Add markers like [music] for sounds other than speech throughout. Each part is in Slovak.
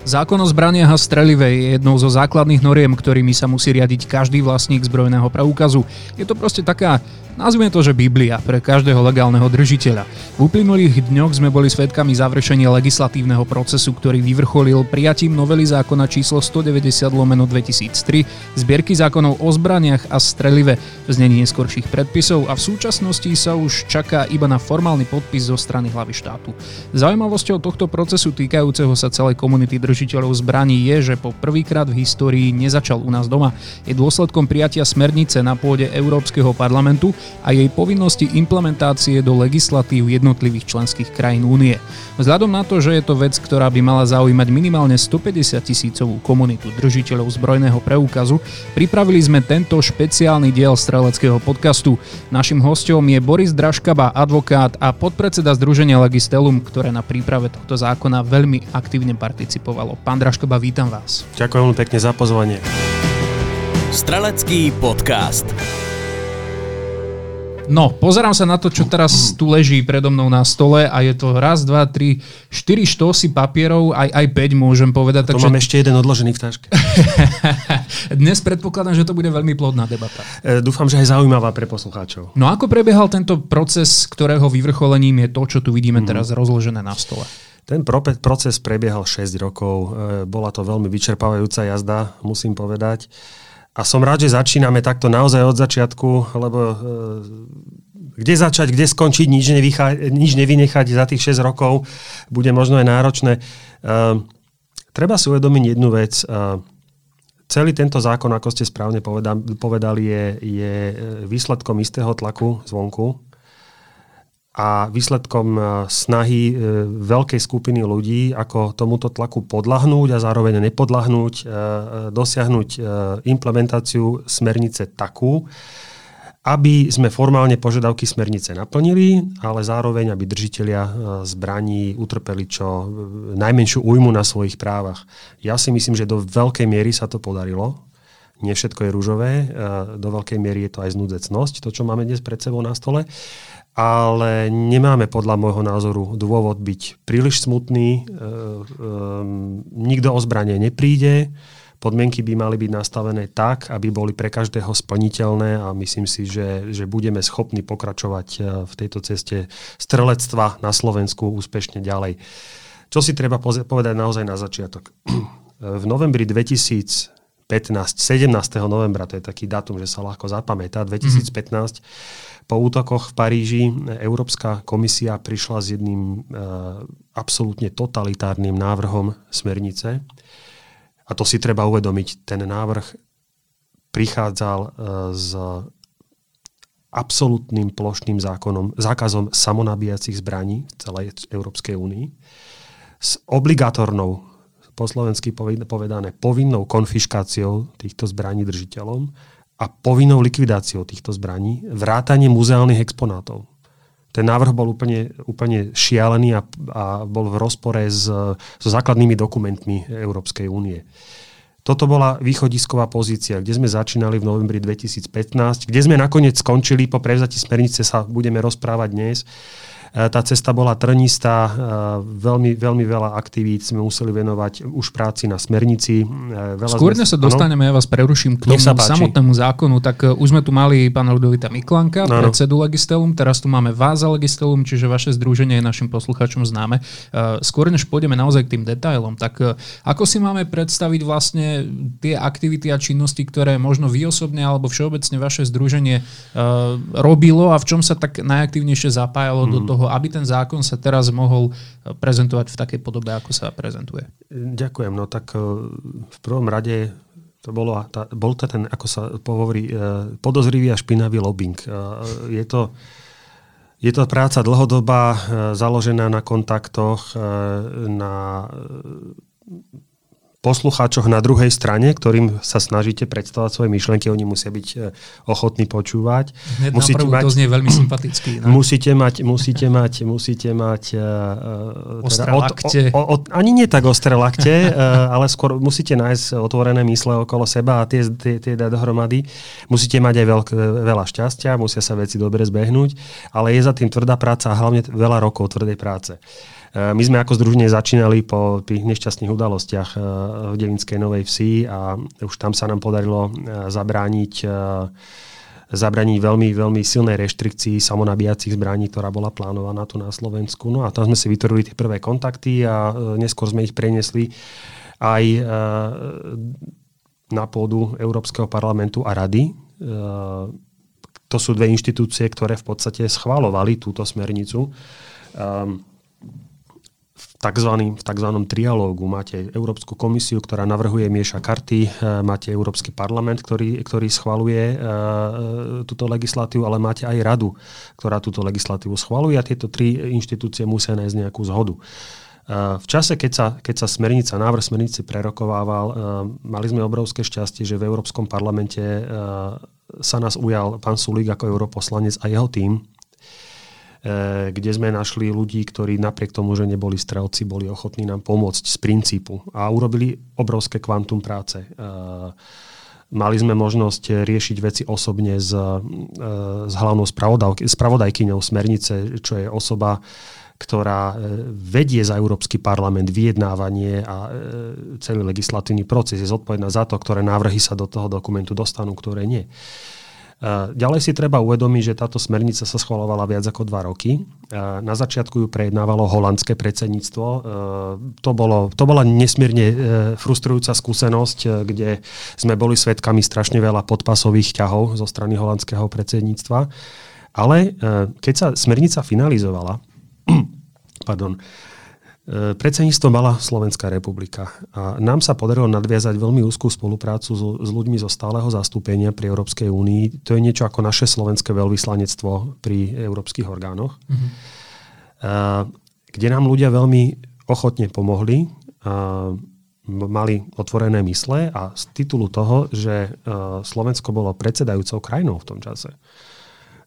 Zákon o zbraniach a strelive je jednou zo základných noriem, ktorými sa musí riadiť každý vlastník zbrojného preukazu. Je to proste taká Nazvime to, že Biblia pre každého legálneho držiteľa. V uplynulých dňoch sme boli svedkami završenia legislatívneho procesu, ktorý vyvrcholil prijatím novely zákona číslo 190 lomeno 2003, zbierky zákonov o zbraniach a strelive v znení neskorších predpisov a v súčasnosti sa už čaká iba na formálny podpis zo strany hlavy štátu. Zaujímavosťou tohto procesu týkajúceho sa celej komunity držiteľov zbraní je, že po prvýkrát v histórii nezačal u nás doma. Je dôsledkom prijatia smernice na pôde Európskeho parlamentu, a jej povinnosti implementácie do legislatív jednotlivých členských krajín únie. Vzhľadom na to, že je to vec, ktorá by mala zaujímať minimálne 150 tisícovú komunitu držiteľov zbrojného preukazu, pripravili sme tento špeciálny diel streleckého podcastu. Našim hostom je Boris Draškaba, advokát a podpredseda Združenia Legistelum, ktoré na príprave tohto zákona veľmi aktívne participovalo. Pán Draškaba, vítam vás. Ďakujem veľmi pekne za pozvanie. Strelecký podcast. No, pozerám sa na to, čo teraz tu leží predo mnou na stole a je to raz, dva, tri, štyri štosy papierov, aj, aj 5 môžem povedať. To takže... mám ešte jeden odložený v taške. [laughs] Dnes predpokladám, že to bude veľmi plodná debata. E, dúfam, že aj zaujímavá pre poslucháčov. No ako prebiehal tento proces, ktorého vyvrcholením je to, čo tu vidíme mm. teraz rozložené na stole? Ten proces prebiehal 6 rokov. E, bola to veľmi vyčerpávajúca jazda, musím povedať. A som rád, že začíname takto naozaj od začiatku, lebo e, kde začať, kde skončiť, nič, nevychá, nič nevynechať za tých 6 rokov bude možno aj náročné. E, treba si uvedomiť jednu vec. Celý tento zákon, ako ste správne povedali, je, je výsledkom istého tlaku zvonku, a výsledkom e, snahy e, veľkej skupiny ľudí, ako tomuto tlaku podlahnúť a zároveň nepodlahnúť, e, dosiahnuť implementáciu smernice takú, aby sme formálne požiadavky smernice naplnili, ale zároveň, aby držiteľia zbraní utrpeli čo najmenšiu újmu na svojich právach. Ja si myslím, že do veľkej miery sa to podarilo. Nie všetko je rúžové, do veľkej miery je to aj znudecnosť, to, čo máme dnes pred sebou na stole ale nemáme podľa môjho názoru dôvod byť príliš smutný. E, e, nikto o zbranie nepríde, podmienky by mali byť nastavené tak, aby boli pre každého splniteľné a myslím si, že, že budeme schopní pokračovať e, v tejto ceste strelectva na Slovensku úspešne ďalej. Čo si treba povedať naozaj na začiatok? [clears throat] V novembri 2015, 17. novembra, to je taký dátum, že sa ľahko zapamätá, 2015, mm po útokoch v Paríži Európska komisia prišla s jedným e, absolútne totalitárnym návrhom smernice. A to si treba uvedomiť. Ten návrh prichádzal e, s absolútnym plošným zákonom, zákazom samonabíjacích zbraní v celej Európskej únii, s obligatornou, po slovensky povedané, povinnou konfiškáciou týchto zbraní držiteľom a povinnou likvidáciou týchto zbraní, vrátanie muzeálnych exponátov. Ten návrh bol úplne, úplne šialený a, a bol v rozpore s, so základnými dokumentmi Európskej únie. Toto bola východisková pozícia, kde sme začínali v novembri 2015, kde sme nakoniec skončili, po prevzati smernice sa budeme rozprávať dnes. E, tá cesta bola trnistá, e, veľmi, veľmi veľa aktivít sme museli venovať už práci na smernici. E, veľa Skôr sme, sa dostaneme, ano? ja vás preruším k tomu samotnému zákonu, tak už sme tu mali pána Ludovita Miklanka, ano. predsedu Legistelum, teraz tu máme vás a Legistelum, čiže vaše združenie je našim poslucháčom známe. Skôr než pôjdeme naozaj k tým detailom, tak ako si máme predstaviť vlastne tie aktivity a činnosti, ktoré možno vy osobne alebo všeobecne vaše združenie robilo a v čom sa tak najaktívnejšie zapájalo hmm. do mhm. toho toho, aby ten zákon sa teraz mohol eh, prezentovať v takej podobe, ako sa prezentuje? Ďakujem. No tak eh, v prvom rade to bolo, tá, bol to ten, ako sa pohovorí, eh, podozrivý a špinavý lobbying. Je to, je to práca dlhodobá, založená na kontaktoch, na poslucháčoch na druhej strane, ktorým sa snažíte predstavať svoje myšlenky, oni musia byť e, ochotní počúvať. Hneď musíte mať, to znie veľmi sympatický. Ne? Musíte mať, musíte mať, musíte mať uh, teda od, o, o, ani nie tak ostré lakte, uh, [laughs] ale skôr musíte nájsť otvorené mysle okolo seba a tie, tie, tie dať dohromady. Musíte mať aj veľk, veľa šťastia, musia sa veci dobre zbehnúť, ale je za tým tvrdá práca a hlavne veľa rokov tvrdej práce. Eh, my sme ako združenie začínali po tých nešťastných udalostiach eh, v Devinskej Novej Vsi a už tam sa nám podarilo eh, zabrániť zabraniť veľmi, veľmi silnej reštrikcii samonabíjacích zbraní, ktorá bola plánovaná tu na Slovensku. No a tam sme si vytvorili tie prvé kontakty a neskôr sme ich preniesli aj na pôdu Európskeho parlamentu a rady. To sú dve inštitúcie, ktoré v podstate schválovali túto smernicu. Ehm, takzvaným, v tzv. trialógu. Máte Európsku komisiu, ktorá navrhuje, mieša karty, e, máte Európsky parlament, ktorý, ktorý schvaluje e, e, túto legislatívu, ale máte aj radu, ktorá túto legislatívu schvaluje a tieto tri inštitúcie musia nájsť nejakú zhodu. V čase, keď sa, keď sa smernica, návrh smernice prerokovával, mali sme obrovské šťastie, že v Európskom parlamente sa nás ujal pán Sulík ako europoslanec a jeho tým, kde sme našli ľudí, ktorí napriek tomu, že neboli strelci, boli ochotní nám pomôcť z princípu a urobili obrovské kvantum práce. Eh, mali sme možnosť riešiť veci osobne s, eh, s hlavnou spravodajkyňou smernice, čo je osoba, ktorá vedie za Európsky parlament vyjednávanie a celý legislatívny proces. Je zodpovedná za to, ktoré návrhy sa do toho dokumentu dostanú, ktoré nie. Ďalej si treba uvedomiť, že táto smernica sa schvalovala viac ako dva roky. Na začiatku ju prejednávalo holandské predsedníctvo. To, bolo, to bola nesmierne frustrujúca skúsenosť, kde sme boli svedkami strašne veľa podpasových ťahov zo strany holandského predsedníctva. Ale keď sa smernica finalizovala, [clears throat] pardon, predsedníctvo mala Slovenská republika a nám sa podarilo nadviazať veľmi úzkú spoluprácu s, s ľuďmi zo stáleho zastúpenia pri Európskej únii. To je niečo ako naše slovenské veľvyslanectvo pri európskych orgánoch, mm-hmm. kde nám ľudia veľmi ochotne pomohli, a mali otvorené mysle a z titulu toho, že Slovensko bolo predsedajúcou krajinou v tom čase,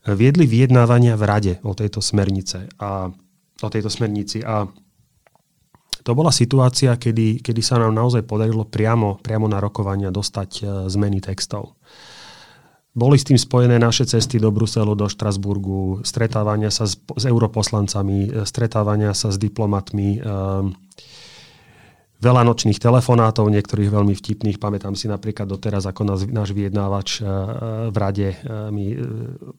viedli vyjednávania v rade o tejto smernice a o tejto smernici a to bola situácia, kedy, kedy sa nám naozaj podarilo priamo, priamo na rokovania dostať e, zmeny textov. Boli s tým spojené naše cesty do Bruselu, do Štrasburgu, stretávania sa s, s europoslancami, e, stretávania sa s diplomatmi, um, veľa nočných telefonátov, niektorých veľmi vtipných. Pamätám si napríklad doteraz, ako nás, náš vyjednávač v rade mi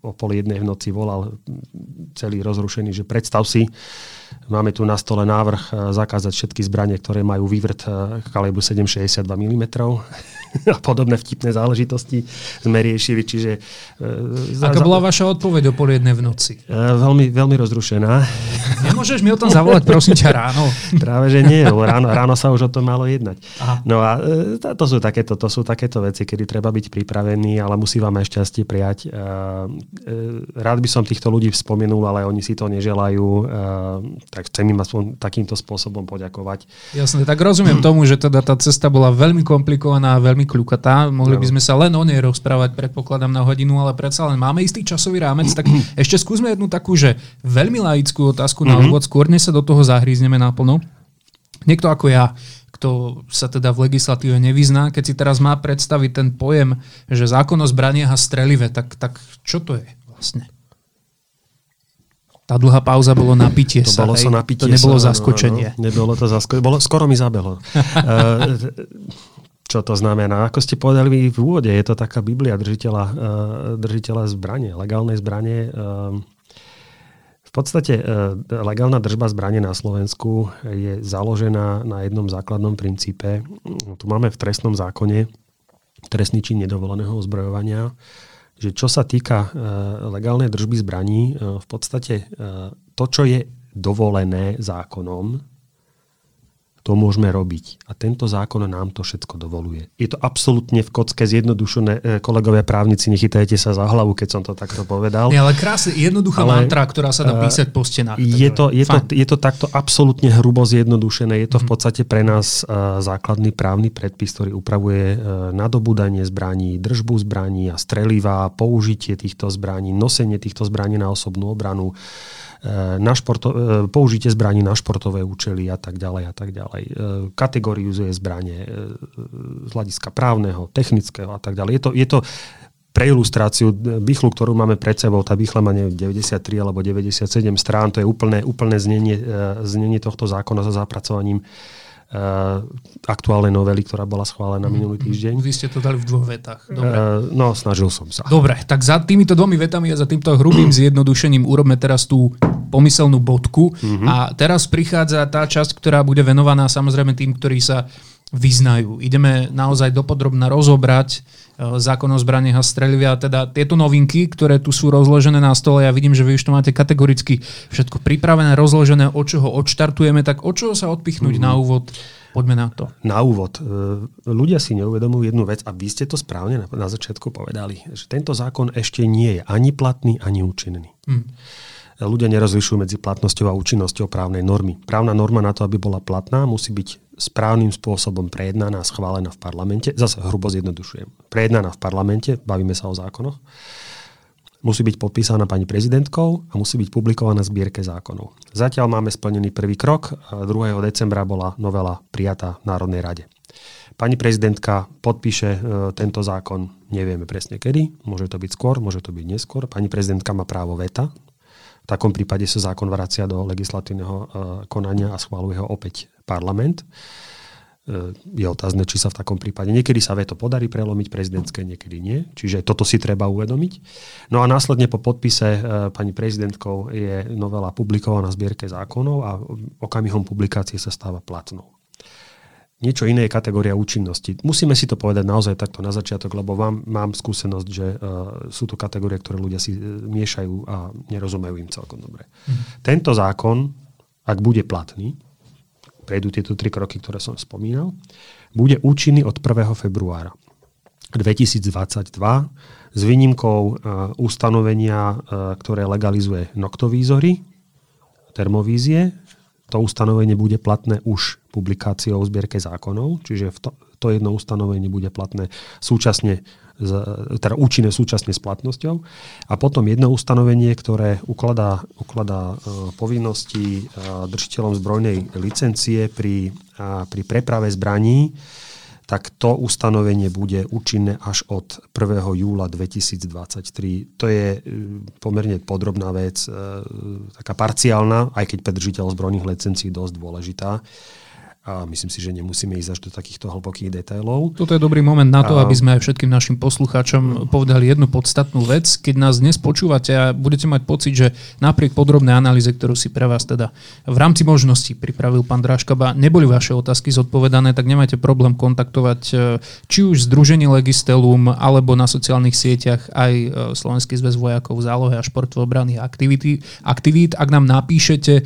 o pol jednej v noci volal celý rozrušený, že predstav si, Máme tu na stole návrh e, zakázať všetky zbranie, ktoré majú vývrt kalibru 7,62 mm [laughs] a podobné vtipné záležitosti sme riešili. Čiže, e, Aká bola vaša odpoveď o pol jednej v noci? Veľmi, veľmi rozrušená. Nemôžeš mi o tom zavolať, prosím ťa, ráno? [laughs] Práve, že nie, lebo ráno, ráno sa už o tom malo jednať. Aha. No a to sú, takéto, to sú takéto veci, kedy treba byť pripravený, ale musí vám aj šťastie prijať. Rád by som týchto ľudí spomenul, ale oni si to neželajú tak chcem im aspoň takýmto spôsobom poďakovať. Jasne, tak rozumiem tomu, že teda tá cesta bola veľmi komplikovaná a veľmi kľukatá. Mohli no. by sme sa len o nej rozprávať, predpokladám, na hodinu, ale predsa len máme istý časový rámec, tak [clears throat] ešte skúsme jednu takú, že veľmi laickú otázku na mhm. úvod, skôr než sa do toho zahrízneme naplno. Niekto ako ja, kto sa teda v legislatíve nevyzná, keď si teraz má predstaviť ten pojem, že zákon o zbraniach a strelive, tak, tak čo to je vlastne? Tá dlhá pauza bolo napitie to sa. Bolo sa napitie to nebolo sa, zaskočenie. No, no, nebolo to zaskočenie. Bolo, skoro mi zabehlo. [laughs] čo to znamená? Ako ste povedali v úvode, je to taká Biblia držiteľa, uh, držiteľa zbranie, legálnej zbranie. Uh, v podstate uh, legálna držba zbranie na Slovensku je založená na jednom základnom princípe. Tu máme v trestnom zákone trestný čin nedovoleného zbrojovania že čo sa týka legálnej držby zbraní, v podstate to, čo je dovolené zákonom, to môžeme robiť. A tento zákon nám to všetko dovoluje. Je to absolútne v kocke zjednodušené. E, kolegovia právnici, nechytajte sa za hlavu, keď som to takto povedal. Nie, ale krásne, jednoduchá ale, mantra, ktorá sa dá e, písať po stenách. Je to, je, to, je to takto absolútne hrubo zjednodušené. Je to v mhm. podstate pre nás uh, základný právny predpis, ktorý upravuje uh, nadobudanie zbraní, držbu zbraní a streliva, použitie týchto zbraní, nosenie týchto zbraní na osobnú obranu na športo, e, použitie zbraní na športové účely a tak ďalej a tak ďalej. E, kategorizuje zbranie z hľadiska právneho, technického a tak ďalej. Je to, je to pre ilustráciu bychlu, ktorú máme pred sebou, tá bychla má 93 alebo 97 strán, to je úplné, úplné znenie, znenie tohto zákona so zapracovaním Uh, aktuálnej novely, ktorá bola schválená mm, minulý týždeň. Vy ste to dali v dvoch vetách. Dobre. Uh, no, snažil som sa. Dobre, tak za týmito dvomi vetami a za týmto hrubým [clears throat] zjednodušením urobme teraz tú pomyselnú bodku. Mm-hmm. A teraz prichádza tá časť, ktorá bude venovaná samozrejme tým, ktorí sa vyznajú. Ideme naozaj dopodrobne rozobrať e, zákon o zbraniach a strelivia, teda tieto novinky, ktoré tu sú rozložené na stole. Ja vidím, že vy už to máte kategoricky všetko pripravené, rozložené, od čoho odštartujeme, tak od čoho sa odpichnúť mm-hmm. na úvod? Poďme na to. Na úvod. E, ľudia si neuvedomujú jednu vec a vy ste to správne na začiatku povedali, že tento zákon ešte nie je ani platný, ani účinný. Mm ľudia nerozlišujú medzi platnosťou a účinnosťou právnej normy. Právna norma na to, aby bola platná, musí byť správnym spôsobom prejednaná a schválená v parlamente. Zase hrubo zjednodušujem. Prejednaná v parlamente, bavíme sa o zákonoch. Musí byť podpísaná pani prezidentkou a musí byť publikovaná v zbierke zákonov. Zatiaľ máme splnený prvý krok. 2. decembra bola novela prijatá v Národnej rade. Pani prezidentka podpíše e, tento zákon, nevieme presne kedy, môže to byť skôr, môže to byť neskôr. Pani prezidentka má právo veta, v takom prípade sa zákon vracia do legislatívneho uh, konania a schváluje ho opäť parlament. Uh, je otázne, či sa v takom prípade... Niekedy sa veto podarí prelomiť prezidentské, niekedy nie. Čiže toto si treba uvedomiť. No a následne po podpise uh, pani prezidentkou je novela publikovaná v zbierke zákonov a okamihom publikácie sa stáva platnou niečo iné je kategória účinnosti. Musíme si to povedať naozaj takto na začiatok, lebo vám, mám skúsenosť, že uh, sú to kategórie, ktoré ľudia si uh, miešajú a nerozumejú im celkom dobre. Mm. Tento zákon, ak bude platný, prejdú tieto tri kroky, ktoré som spomínal, bude účinný od 1. februára 2022 s výnimkou uh, ustanovenia, uh, ktoré legalizuje noktovízory, termovízie, to ustanovenie bude platné už publikáciou v zbierke zákonov, čiže to, to jedno ustanovenie bude platné súčasne, teda účinné súčasne s platnosťou. A potom jedno ustanovenie, ktoré ukladá, ukladá uh, povinnosti uh, držiteľom zbrojnej licencie pri, pri preprave zbraní tak to ustanovenie bude účinné až od 1. júla 2023. To je e, pomerne podrobná vec, e, taká parciálna, aj keď pre držiteľ zbrojných licencií dosť dôležitá a myslím si, že nemusíme ísť až do takýchto hlbokých detailov. Toto je dobrý moment na to, a... aby sme aj všetkým našim poslucháčom povedali jednu podstatnú vec. Keď nás dnes počúvate a budete mať pocit, že napriek podrobnej analýze, ktorú si pre vás teda v rámci možností pripravil pán Dráškaba, neboli vaše otázky zodpovedané, tak nemajte problém kontaktovať e, či už Združenie Legistelum alebo na sociálnych sieťach aj e, Slovenský zväz vojakov zálohe a športov obranných aktivít. Ak nám napíšete e,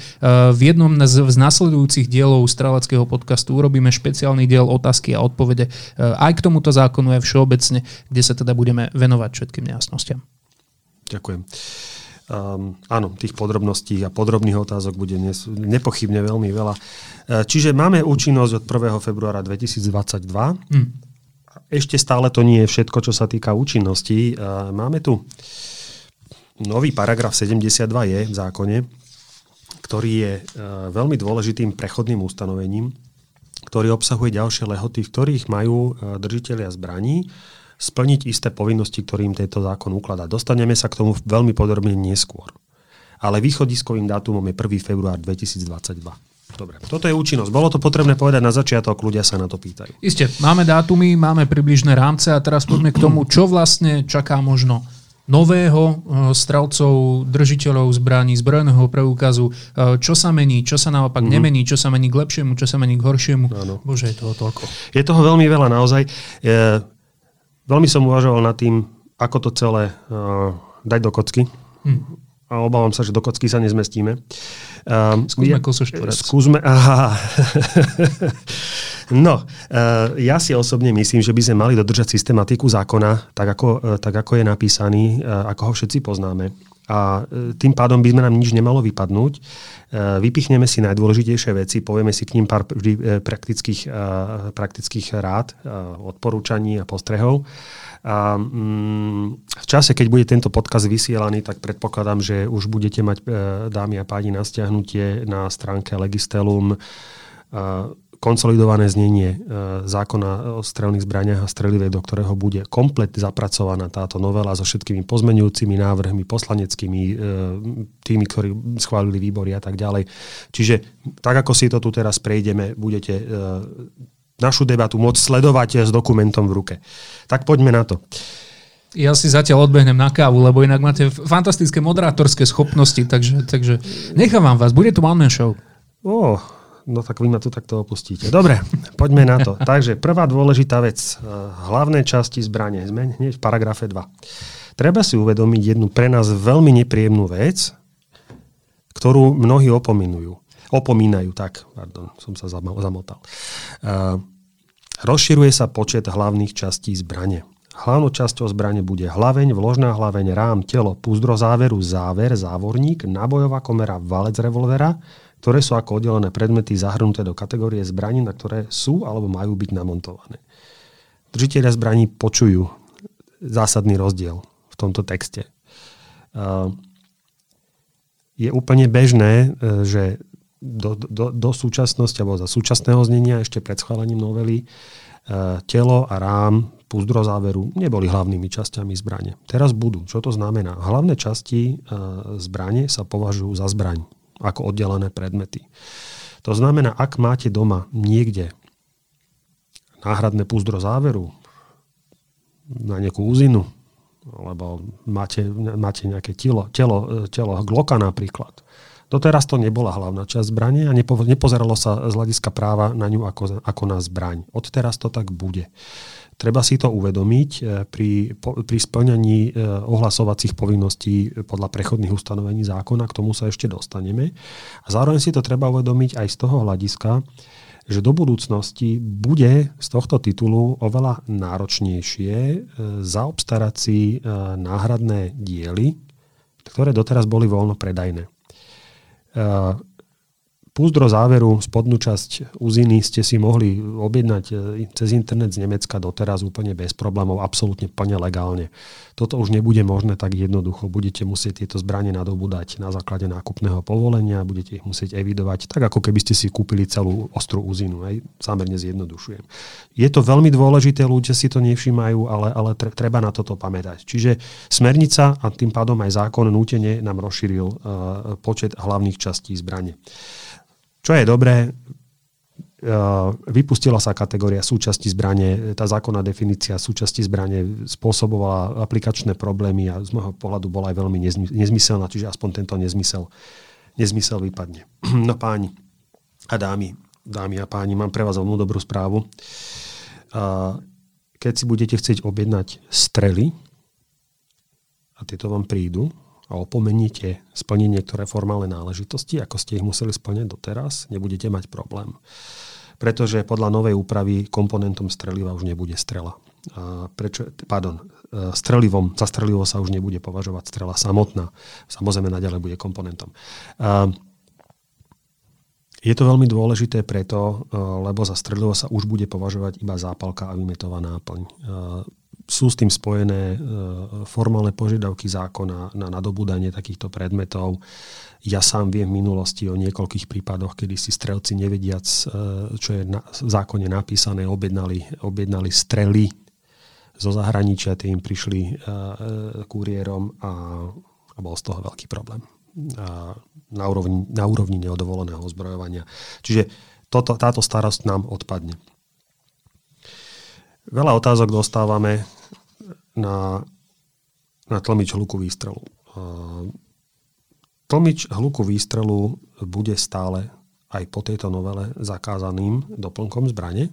v jednom z, z nasledujúcich dielov streleckého podcastu urobíme špeciálny diel otázky a odpovede e, aj k tomuto zákonu aj všeobecne, kde sa teda budeme venovať všetkým nejasnostiam. Ďakujem. Um, áno, tých podrobností a podrobných otázok bude dnes nepochybne veľmi veľa. E, čiže máme účinnosť od 1. februára 2022. Hmm. Ešte stále to nie je všetko, čo sa týka účinnosti. E, máme tu nový paragraf 72 je v zákone, ktorý je e, veľmi dôležitým prechodným ustanovením, ktorý obsahuje ďalšie lehoty, v ktorých majú e, držiteľia zbraní splniť isté povinnosti, ktorým tento zákon ukladá. Dostaneme sa k tomu veľmi podrobne neskôr. Ale východiskovým dátumom je 1. február 2022. Dobre, toto je účinnosť. Bolo to potrebné povedať na začiatok, ľudia sa na to pýtajú. Isté, máme dátumy, máme približné rámce a teraz poďme k tomu, čo vlastne čaká možno nového eh, strelcov, držiteľov zbraní, zbrojného preukazu, eh, čo sa mení, čo sa naopak mm-hmm. nemení, čo sa mení k lepšiemu, čo sa mení k horšiemu. Ano. Bože, je toho toľko. Je toho veľmi veľa naozaj. Je, veľmi som uvažoval nad tým, ako to celé uh, dať do kocky. Mm. a obávam sa, že do kocky sa nezmestíme. Uh, skúsme kosoštvorec. Skúsme, aha. [laughs] no, uh, ja si osobne myslím, že by sme mali dodržať systematiku zákona, tak ako, uh, tak ako je napísaný, uh, ako ho všetci poznáme. A tým pádom by sme nám nič nemalo vypadnúť. Vypichneme si najdôležitejšie veci, povieme si k ním pár vždy, praktických, praktických rád, odporúčaní a postrehov. A mm, v čase, keď bude tento podkaz vysielaný, tak predpokladám, že už budete mať, e, dámy a páni, na stiahnutie na stránke Legistelum e, konsolidované znenie e, zákona o strelných zbraniach a strelive, do ktorého bude komplet zapracovaná táto novela so všetkými pozmenujúcimi návrhmi, poslaneckými, tými, ktorí schválili výbory a tak ďalej. Čiže tak, ako si to tu teraz prejdeme, budete našu debatu môcť sledovať s dokumentom v ruke. Tak poďme na to. Ja si zatiaľ odbehnem na kávu, lebo inak máte fantastické moderátorské schopnosti, takže, takže nechávam vás, bude tu one man show. Oh, no tak vy ma tu takto opustíte. Dobre, poďme na to. Takže prvá dôležitá vec, eh, hlavné časti zbranie, sme hneď v paragrafe 2. Treba si uvedomiť jednu pre nás veľmi nepríjemnú vec, ktorú mnohí opominujú opomínajú, tak, pardon, som sa zamotal. Uh, rozširuje sa počet hlavných častí zbrane. Hlavnou časťou zbrane bude hlaveň, vložná hlaveň, rám, telo, púzdro záveru, záver, závorník, nábojová komera, valec revolvera, ktoré sú ako oddelené predmety zahrnuté do kategórie zbraní, na ktoré sú alebo majú byť namontované. Držiteľia zbraní počujú zásadný rozdiel v tomto texte. Je úplne bežné, e, že do, do, do súčasnosti alebo za súčasného znenia ešte pred schválením novely e, telo a rám púzdro záveru neboli hlavnými časťami zbrane. Teraz budú. Čo to znamená? Hlavné časti e, zbrane sa považujú za zbraň ako oddelené predmety. To znamená, ak máte doma niekde náhradné púzdro záveru na nejakú úzinu, alebo máte, máte nejaké telo, telo, telo Glocka napríklad, Doteraz to nebola hlavná časť zbrane a nepo, nepozeralo sa z hľadiska práva na ňu ako, ako na zbraň. Odteraz to tak bude. Treba si to uvedomiť e, pri, pri splňaní e, ohlasovacích povinností podľa prechodných ustanovení zákona, k tomu sa ešte dostaneme. A zároveň si to treba uvedomiť aj z toho hľadiska, že do budúcnosti bude z tohto titulu oveľa náročnejšie e, zaobstarať si náhradné diely, ktoré doteraz boli voľno predajné. uh, Púzdro záveru, spodnú časť uziny ste si mohli objednať e, cez internet z Nemecka doteraz úplne bez problémov, absolútne plne legálne. Toto už nebude možné tak jednoducho. Budete musieť tieto zbranie nadobúdať na základe nákupného povolenia, budete ich musieť evidovať, tak ako keby ste si kúpili celú ostrú uzinu. Hej. Zámerne zjednodušujem. Je to veľmi dôležité, ľudia si to nevšímajú, ale, ale treba na toto pamätať. Čiže smernica a tým pádom aj zákon nútene nám rozšíril uh, počet hlavných častí zbrane. Čo je dobré, vypustila sa kategória súčasti zbrane, tá zákonná definícia súčasti zbrane spôsobovala aplikačné problémy a z môjho pohľadu bola aj veľmi nezmyselná, čiže aspoň tento nezmysel, nezmysel vypadne. [clears throat] No páni a dámy, dámy a páni, mám pre vás veľmi dobrú správu. Keď si budete chcieť objednať strely, a tieto vám prídu, a opomeníte splniť niektoré formálne náležitosti, ako ste ich museli splňať doteraz, nebudete mať problém. Pretože podľa novej úpravy komponentom streliva už nebude strela. A prečo, pardon, e, strelivom, za strelivo sa už nebude považovať strela samotná. Samozrejme, naďalej bude komponentom. A je to veľmi dôležité preto, e, lebo za strelivo sa už bude považovať iba zápalka a vymetová náplň sú s tým spojené e, formálne požiadavky zákona na nadobúdanie takýchto predmetov. Ja sám viem v minulosti o niekoľkých prípadoch, kedy si strelci nevediac, e, čo je na, v zákone napísané, objednali, objednali strely zo zahraničia, tie im prišli e, kuriérom a, a bol z toho veľký problém. A na, úrovni, na úrovni neodovoleného zbrojovania. Čiže toto, táto starosť nám odpadne. Veľa otázok dostávame na, na tlmič hluku výstrelu. Tlmič hluku výstrelu bude stále aj po tejto novele zakázaným doplnkom zbrane.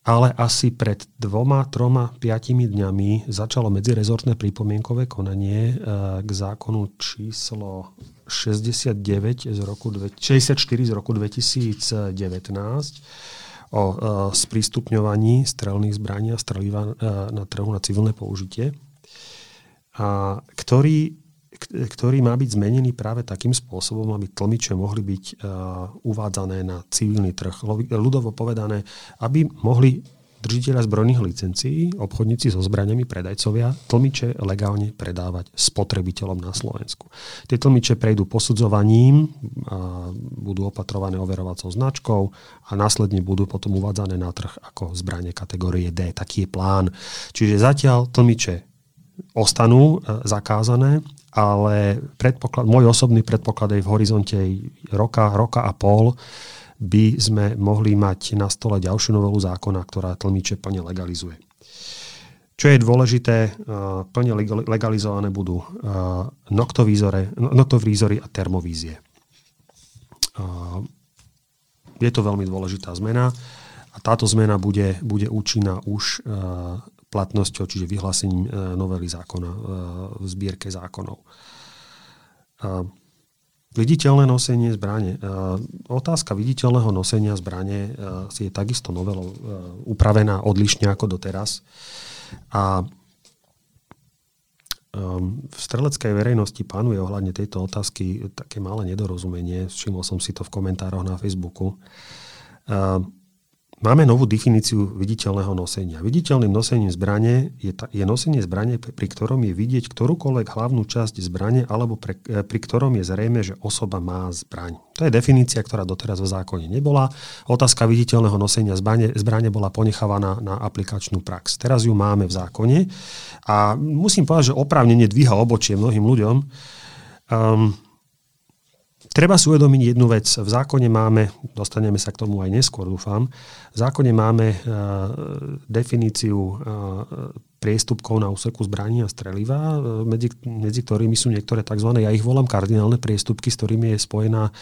ale asi pred dvoma, troma, piatimi dňami začalo medzirezortné pripomienkové konanie k zákonu číslo 69 z roku, 64 z roku 2019 o sprístupňovaní strelných zbraní a streliva na trhu na civilné použitie, a ktorý ktorý má byť zmenený práve takým spôsobom, aby tlmiče mohli byť uh, uvádzané na civilný trh. Ľudovo povedané, aby mohli držiteľa zbrojných licencií, obchodníci so zbraniami, predajcovia, tlmiče legálne predávať spotrebiteľom na Slovensku. Tie tlmiče prejdú posudzovaním, a budú opatrované overovacou značkou a následne budú potom uvádzané na trh ako zbranie kategórie D. Taký je plán. Čiže zatiaľ tlmiče ostanú e, zakázané, ale predpoklad, môj osobný predpoklad je v horizonte roka, roka a pol by sme mohli mať na stole ďalšiu novelu zákona, ktorá tlmiče plne legalizuje. Čo je dôležité, e, plne legalizované budú e, noktovízory a termovízie. Je to veľmi dôležitá zmena a táto zmena bude, bude účinná už platnosťou, čiže vyhlásením novely zákona v zbierke zákonov. Viditeľné nosenie zbrane. Otázka viditeľného nosenia zbrane je takisto novelou e, upravená odlišne ako doteraz. A v streleckej verejnosti panuje ohľadne tejto otázky také malé nedorozumenie. Všimol som si to v komentároch na Facebooku. Máme novú definíciu viditeľného nosenia. Viditeľným nosením zbrane je, ta, je nosenie zbrane, pri ktorom je vidieť ktorúkoľvek hlavnú časť zbrane alebo pre, e, pri ktorom je zrejme, že osoba má zbraň. To je definícia, ktorá doteraz v zákone nebola. Otázka viditeľného nosenia zbrane, zbrane bola ponechávaná na aplikačnú prax. Teraz ju máme v zákone a musím povedať, že oprávnene dvíha obočie mnohým ľuďom. Um, Treba si uvedomiť jednu vec. V zákone máme, dostaneme sa k tomu aj neskôr, dúfam, v zákone máme uh, definíciu uh, priestupkov na úseku zbraní a streliva, uh, medzi, medzi ktorými sú niektoré tzv. ja ich volám kardinálne priestupky, s ktorými je spojená uh,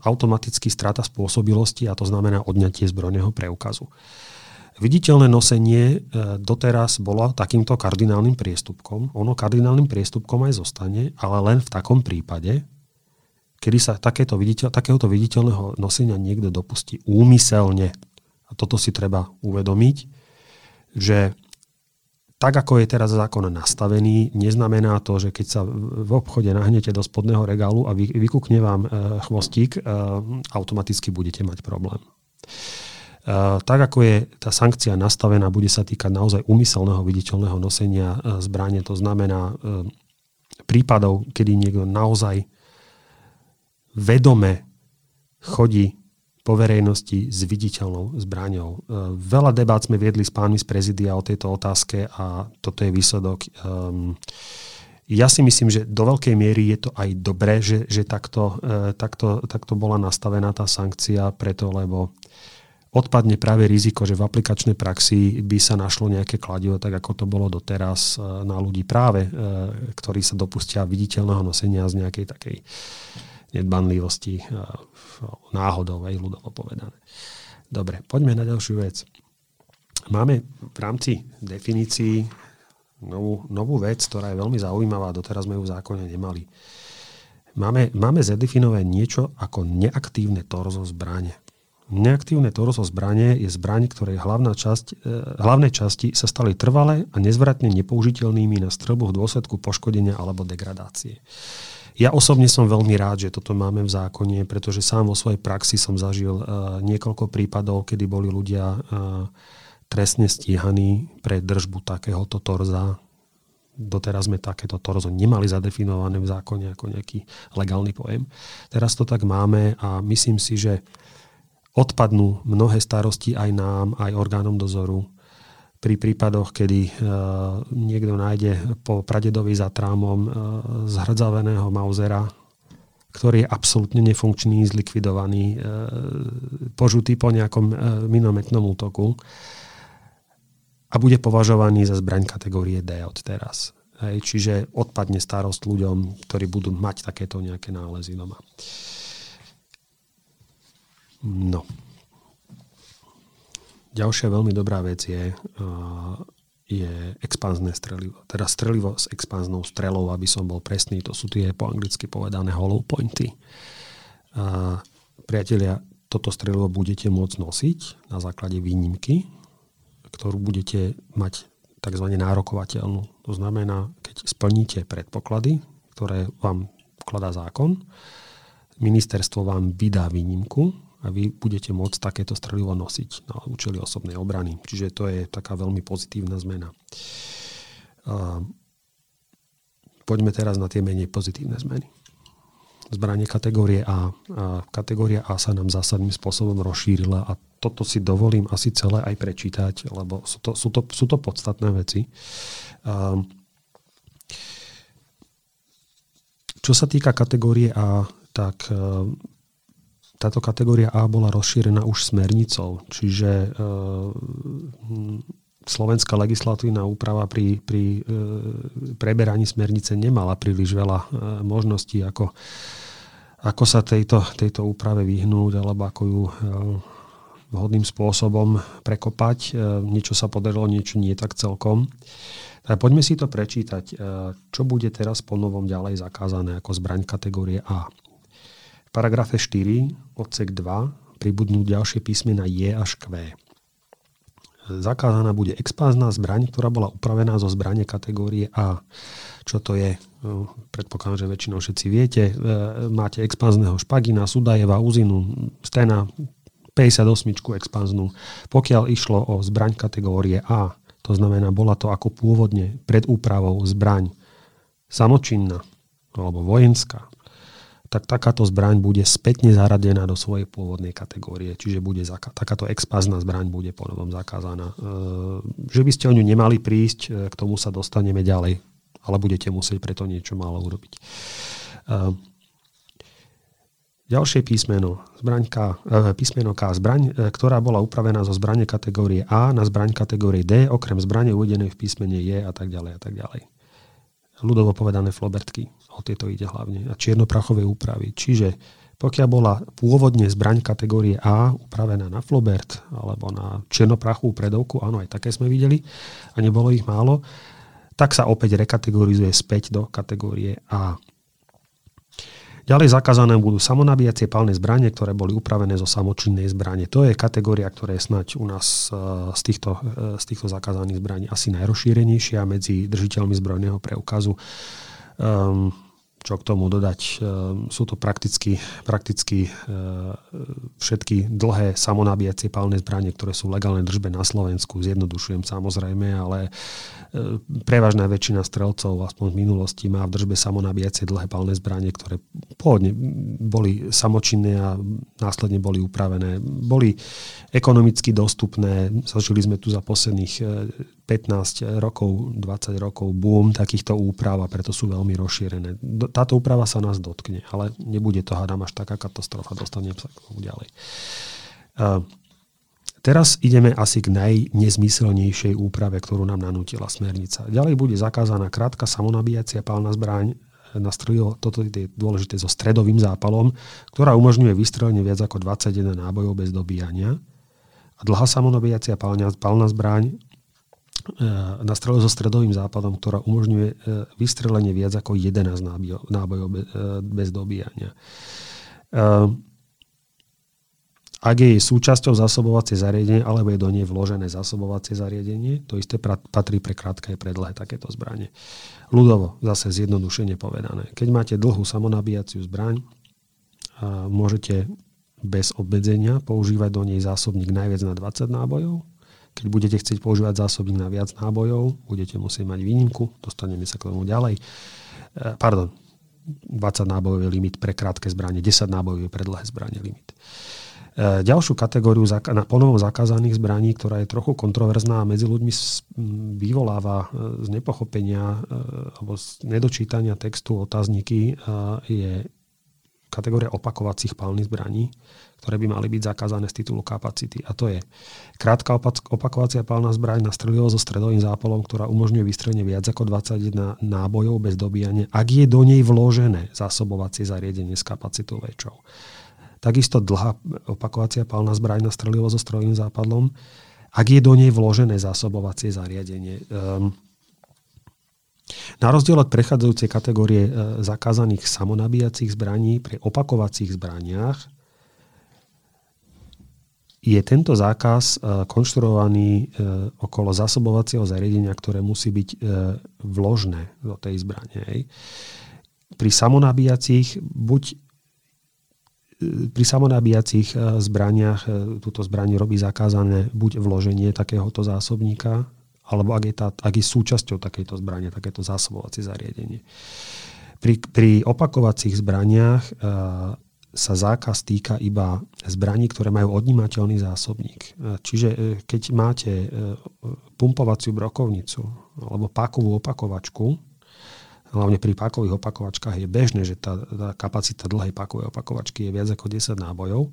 automaticky strata spôsobilosti a to znamená odňatie zbrojného preukazu. Viditeľné nosenie doteraz bolo takýmto kardinálnym priestupkom. Ono kardinálnym priestupkom aj zostane, ale len v takom prípade, kedy sa takéto viditeľ, takéhoto viditeľného nosenia niekto dopustí úmyselne. A toto si treba uvedomiť, že tak, ako je teraz zákon nastavený, neznamená to, že keď sa v obchode nahnete do spodného regálu a vykúkne vám e, chvostík, e, automaticky budete mať problém. E, tak, ako je tá sankcia nastavená, bude sa týkať naozaj úmyselného viditeľného nosenia zbranie. To znamená prípadov, kedy niekto naozaj vedome chodí po verejnosti s viditeľnou zbraňou. E, veľa debát sme viedli s pánmi z prezidia o tejto otázke a toto je výsledok. Um, ja si myslím, že do veľkej miery je to aj dobré, že, že takto, uh, takto, takto bola nastavená tá sankcia, preto lebo odpadne práve riziko, že v aplikačnej praxi by sa našlo nejaké kladivo, tak ako to bolo doteraz uh, na ľudí práve, ktorí sa dopustia viditeľného nosenia z nejakej takej nedbanlivosti, náhodou, aj ľudovo povedané. Dobre, poďme na ďalšiu vec. Máme v rámci definícií novú, novú vec, ktorá je veľmi zaujímavá, doteraz sme ju v zákone nemali. Máme, máme zadefinované niečo ako neaktívne torzo zbrane. Neaktívne torzo zbranie je zbraň, ktorej hlavná časť, e, hlavné časti sa stali trvalé a nezvratne nepoužiteľnými na strelbu v dôsledku poškodenia alebo degradácie. Ja osobne som veľmi rád, že toto máme v zákone, pretože sám vo svojej praxi som zažil uh, niekoľko prípadov, kedy boli ľudia uh, trestne stíhaní pre držbu takéhoto torza. Doteraz sme takéto torzo nemali zadefinované v zákone ako nejaký legálny pojem. Teraz to tak máme a myslím si, že odpadnú mnohé starosti aj nám, aj orgánom dozoru pri prípadoch, kedy uh, niekto nájde po pradedovi za trámom uh, zhrdzaveného Mausera, ktorý je absolútne nefunkčný, zlikvidovaný, uh, požutý po nejakom minometnom útoku a bude považovaný za zbraň kategórie D od teraz. Hej, čiže odpadne starosť ľuďom, ktorí budú mať takéto nejaké nálezy doma. No. Ďalšia veľmi dobrá vec je, je expanzné strelivo. Teda strelivo s expanznou strelou, aby som bol presný, to sú tie po anglicky povedané hollow pointy. Priatelia, toto strelivo budete môcť nosiť na základe výnimky, ktorú budete mať tzv. nárokovateľnú. To znamená, keď splníte predpoklady, ktoré vám vkladá zákon, ministerstvo vám vydá výnimku a vy budete môcť takéto strelivo nosiť na účely osobnej obrany. Čiže to je taká veľmi pozitívna zmena. Poďme teraz na tie menej pozitívne zmeny. Zbranie kategórie A. Kategória A sa nám zásadným spôsobom rozšírila a toto si dovolím asi celé aj prečítať, lebo sú to, sú to, sú to podstatné veci. Čo sa týka kategórie A, tak táto kategória A bola rozšírená už smernicou, čiže e, slovenská legislatívna úprava pri, pri e, preberaní smernice nemala príliš veľa e, možností, ako, ako sa tejto, tejto úprave vyhnúť, alebo ako ju vhodným spôsobom prekopať. Niečo sa podarilo, niečo nie tak celkom. Tak poďme si to prečítať. Čo bude teraz po novom ďalej zakázané ako zbraň kategórie A? Paragrafe 4, odsek 2, pribudnú ďalšie písmena J až Q. Zakázaná bude expázná zbraň, ktorá bola upravená zo zbrane kategórie A. Čo to je? No, predpokladám, že väčšinou všetci viete. E, máte expánzneho špagina, Sudajeva, Uzinu, Stena, 58 expanznú. Pokiaľ išlo o zbraň kategórie A, to znamená, bola to ako pôvodne pred úpravou zbraň samočinná alebo vojenská, tak takáto zbraň bude spätne zaradená do svojej pôvodnej kategórie. Čiže bude zaka- takáto expázna zbraň bude po novom zakázaná. E, že by ste o ňu nemali prísť, e, k tomu sa dostaneme ďalej, ale budete musieť preto niečo málo urobiť. E, ďalšie písmeno, zbraň K, e, písmeno K, zbraň, e, ktorá bola upravená zo zbrane kategórie A na zbraň kategórie D, okrem zbrane uvedenej v písmene J a tak ďalej a tak ďalej ľudovo povedané flobertky. O tieto ide hlavne. A čiernoprachové úpravy. Čiže pokiaľ bola pôvodne zbraň kategórie A upravená na flobert alebo na čiernoprachovú predovku, áno, aj také sme videli a nebolo ich málo, tak sa opäť rekategorizuje späť do kategórie A. Ďalej zakázané budú samonabíjacie palné zbranie, ktoré boli upravené zo samočinnej zbranie. To je kategória, ktorá je snať u nás e, z týchto, e, z týchto zakázaných zbraní asi najrozšírenejšia medzi držiteľmi zbrojného preukazu. Um, čo k tomu dodať. Ehm, sú to prakticky, prakticky ehm, všetky dlhé samonabíjacie palné zbranie, ktoré sú v legálnej držbe na Slovensku. Zjednodušujem samozrejme, ale ehm, prevažná väčšina strelcov, aspoň v minulosti, má v držbe samonabíjacie dlhé palné zbranie, ktoré pôvodne boli samočinné a následne boli upravené. Boli ekonomicky dostupné. Zažili sme tu za posledných 15 rokov, 20 rokov boom takýchto úprav a preto sú veľmi rozšírené. Táto úprava sa nás dotkne, ale nebude to, hádam, až taká katastrofa. Dostanem sa k tomu ďalej. Teraz ideme asi k najnezmyselnejšej úprave, ktorú nám nanútila smernica. Ďalej bude zakázaná krátka samonabíjacia pálna zbraň na strelivo, toto je dôležité, so stredovým zápalom, ktorá umožňuje vystrelenie viac ako 21 nábojov bez dobíjania. A dlhá samonabíjacia pálna zbraň E, na strele so stredovým západom, ktorá umožňuje e, vystrelenie viac ako 11 nábojov e, bez dobíjania. Ak je súčasťou zásobovacie zariadenie alebo je do nej vložené zásobovacie zariadenie, to isté patrí pre krátke aj pre dlhé takéto zbranie. Ľudovo, zase zjednodušene povedané. Keď máte dlhú samonabíjaciu zbraň, môžete bez obmedzenia používať do nej zásobník najviac na 20 nábojov, keď budete chcieť používať zásobník na viac nábojov, budete musieť mať výnimku, dostaneme sa k tomu ďalej. E, pardon, 20 nábojový limit pre krátke zbranie, 10 nábojový pre dlhé zbranie limit. E, ďalšiu kategóriu na ponovom zakázaných zbraní, ktorá je trochu kontroverzná a medzi ľuďmi vyvoláva e, z nepochopenia alebo z nedočítania textu otázniky, je kategória opakovacích palných zbraní ktoré by mali byť zakázané z titulu kapacity. A to je krátka opakovacia palná zbraň na strelivo so stredovým zápalom, ktorá umožňuje vystrelenie viac ako 21 nábojov bez dobíjania, ak je do nej vložené zásobovacie zariadenie s kapacitou väčšou. Takisto dlhá opakovacia palná zbraň na strelivo so strojovým západlom, ak je do nej vložené zásobovacie zariadenie. Um, na rozdiel od prechádzajúcej kategórie e, zakázaných samonabíjacích zbraní, pri opakovacích zbraniach je tento zákaz e, konštruovaný e, okolo zásobovacieho zariadenia, ktoré musí byť vložné do tej zbrane. Pri samonabíjacích buď pri samonabíjacích zbraniach túto zbraň robí zakázané buď vloženie takéhoto zásobníka alebo ak je, tá, ak je súčasťou takejto zbranie, takéto zásobovacie zariadenie. Pri, pri opakovacích zbraniach e, sa zákaz týka iba zbraní, ktoré majú odnímateľný zásobník. E, čiže e, keď máte e, pumpovaciu brokovnicu alebo pákovú opakovačku, hlavne pri pákových opakovačkách je bežné, že tá, tá kapacita dlhej pákovej opakovačky je viac ako 10 nábojov,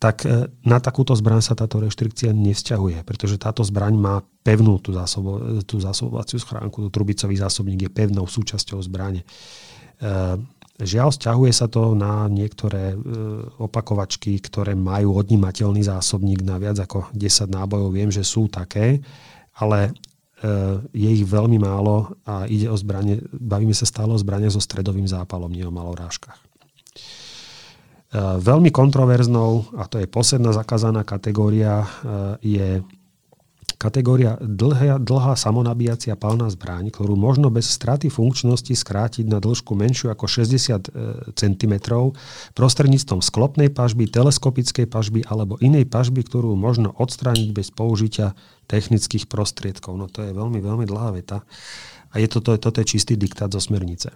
tak na takúto zbraň sa táto reštrikcia nevzťahuje, pretože táto zbraň má pevnú tú, zásobo, tú zásobovaciu schránku, tú trubicový zásobník je pevnou súčasťou zbrane. E, žiaľ, vzťahuje sa to na niektoré e, opakovačky, ktoré majú odnímateľný zásobník na viac ako 10 nábojov. Viem, že sú také, ale je ich veľmi málo a ide o zbranie, bavíme sa stále o zbranie so stredovým zápalom, nie o malorážkach. Eh, veľmi kontroverznou, a to je posledná zakázaná kategória, je kategória dlhá, dlhá samonabíjacia palná zbraň, ktorú možno bez straty funkčnosti skrátiť na dĺžku menšiu ako 60 eh, cm prostredníctvom sklopnej pažby, teleskopickej pažby alebo inej pažby, ktorú možno odstrániť bez použitia technických prostriedkov. No to je veľmi, veľmi dlhá veta. A je to, to, toto je čistý diktát zo smernice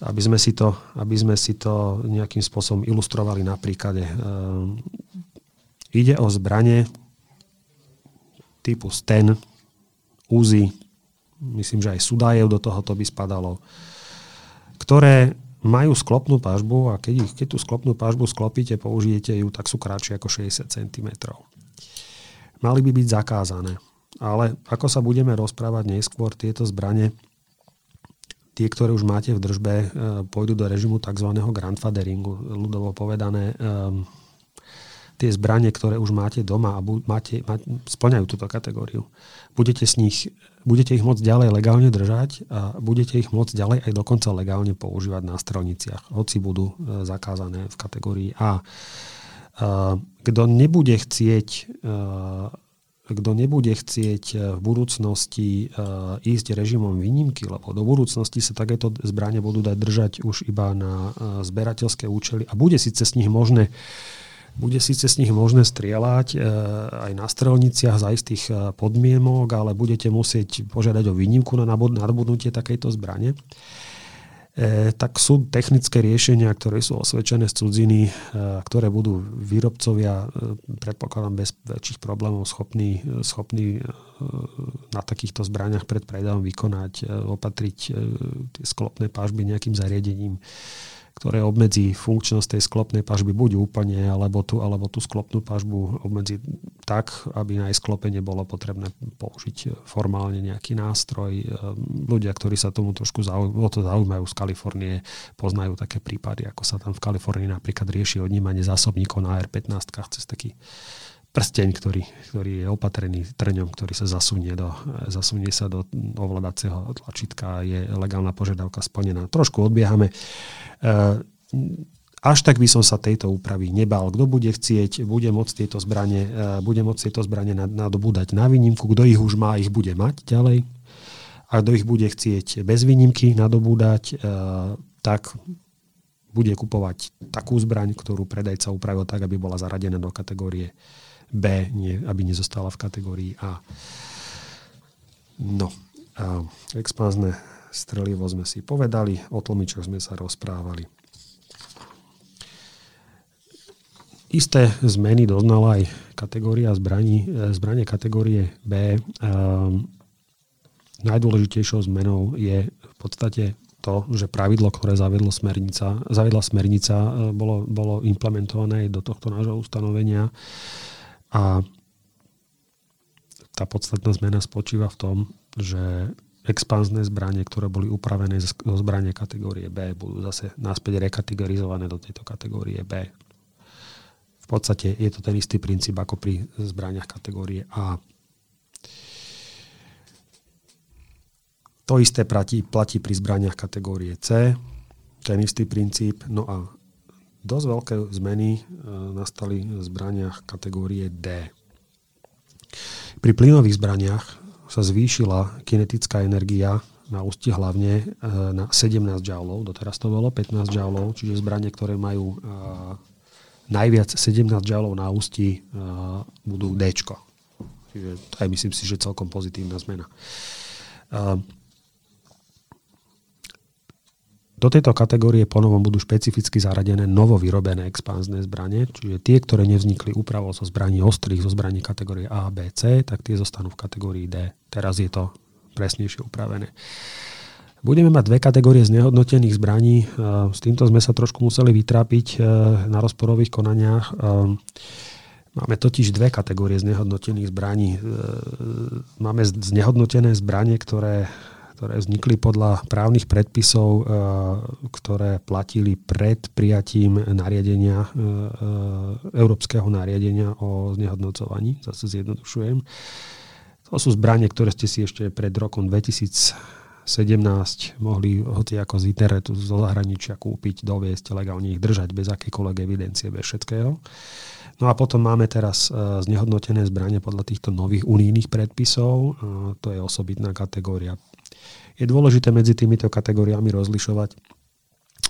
aby sme si to, aby sme si to nejakým spôsobom ilustrovali na príklade. Ehm, ide o zbranie typu Sten, Uzi, myslím, že aj Sudajev do tohoto by spadalo, ktoré majú sklopnú pažbu a keď, ich, keď tú sklopnú pažbu sklopíte, použijete ju, tak sú kratšie ako 60 cm. Mali by byť zakázané. Ale ako sa budeme rozprávať neskôr, tieto zbranie tie, ktoré už máte v držbe, e, pôjdu do režimu tzv. grandfatheringu, ľudovo povedané. Um, tie zbranie, ktoré už máte doma a bu- máte, máte, splňajú túto kategóriu. Budete, s nich, budete ich môcť ďalej legálne držať a budete ich môcť ďalej aj dokonca legálne používať na strelniciach, hoci budú e, zakázané v kategórii A. Uh, kto nebude chcieť uh, kto nebude chcieť eh, v budúcnosti uh, ísť režimom výnimky, lebo do budúcnosti sa takéto zbranie budú dať držať už iba na uh, zberateľské účely a bude síce s nich možné bude síce s nich možné strieľať e, aj na strelniciach za istých podmienok, ale budete musieť požiadať o výnimku na nadobudnutie takejto zbrane. E, tak sú technické riešenia, ktoré sú osvedčené z cudziny, e, ktoré budú výrobcovia, e, predpokladám, bez väčších problémov schopní, schopní na takýchto zbraniach pred predajom vykonať, opatriť tie sklopné pážby nejakým zariadením ktoré obmedzí funkčnosť tej sklopnej pažby buď úplne, alebo tú, alebo tú sklopnú pažbu obmedzí tak, aby na jej sklopenie bolo potrebné použiť formálne nejaký nástroj. Ehm, ľudia, ktorí sa tomu trošku zaujímajú, to zaujímajú z Kalifornie, poznajú také prípady, ako sa tam v Kalifornii napríklad rieši odnímanie zásobníkov na R15 cez taký prsteň, ktorý, ktorý je opatrený trňom, ktorý sa zasunie, do, zasunie sa do ovládacieho tlačítka je legálna požiadavka splnená. Trošku odbiehame. Eh, až tak by som sa tejto úpravy nebal. Kto bude chcieť, bude môcť tieto zbranie, eh, bude môcť tieto zbranie nadobúdať na výnimku. Kto ich už má, ich bude mať ďalej. A kto ich bude chcieť bez výnimky nadobúdať, eh, tak bude kupovať takú zbraň, ktorú predajca upravil tak, aby bola zaradená do kategórie B, nie, aby nezostala v kategórii A. No, a expanzné strelivo sme si povedali, o tlmičoch sme sa rozprávali. Isté zmeny doznala aj kategória zbraní, e, zbranie kategórie B. Um, najdôležitejšou zmenou je v podstate to, že pravidlo, ktoré zavedlo smernica, zavedla smernica, e, bolo, bolo implementované do tohto nášho ustanovenia. A tá podstatná zmena spočíva v tom, že expanzné zbranie, ktoré boli upravené zo zbranie kategórie B, budú zase náspäť rekategorizované do tejto kategórie B. V podstate je to ten istý princíp ako pri zbraniach kategórie A. To isté platí, platí pri zbraniach kategórie C, ten istý princíp. No a dosť veľké zmeny e, nastali v zbraniach kategórie D. Pri plynových zbraniach sa zvýšila kinetická energia na ústi hlavne e, na 17 joulov, doteraz to bolo 15 joulov, čiže zbranie, ktoré majú najviac 17 joulov na ústi budú D. Čiže to je myslím si, že celkom pozitívna zmena. Uh, do tejto kategórie ponovom budú špecificky zaradené novo vyrobené expanzné zbranie, čiže tie, ktoré nevznikli úpravou zo zbraní ostrých, zo zbraní kategórie A, B, C, tak tie zostanú v kategórii D. Teraz je to presnejšie upravené. Budeme mať dve kategórie znehodnotených zbraní. E, s týmto sme sa trošku museli vytrápiť e, na rozporových konaniach. E, máme totiž dve kategórie znehodnotených zbraní. Máme znehodnotené zbranie, ktoré, ktoré vznikli podľa právnych predpisov, ktoré platili pred prijatím nariadenia, európskeho nariadenia o znehodnocovaní. Zase zjednodušujem. To sú zbranie, ktoré ste si ešte pred rokom 2000 17 mohli hoci ako z internetu zo zahraničia kúpiť, doviesť, legálne ich držať bez akékoľvek evidencie, bez všetkého. No a potom máme teraz e, znehodnotené zbranie podľa týchto nových unijných predpisov. To je osobitná kategória. Je dôležité medzi týmito kategóriami rozlišovať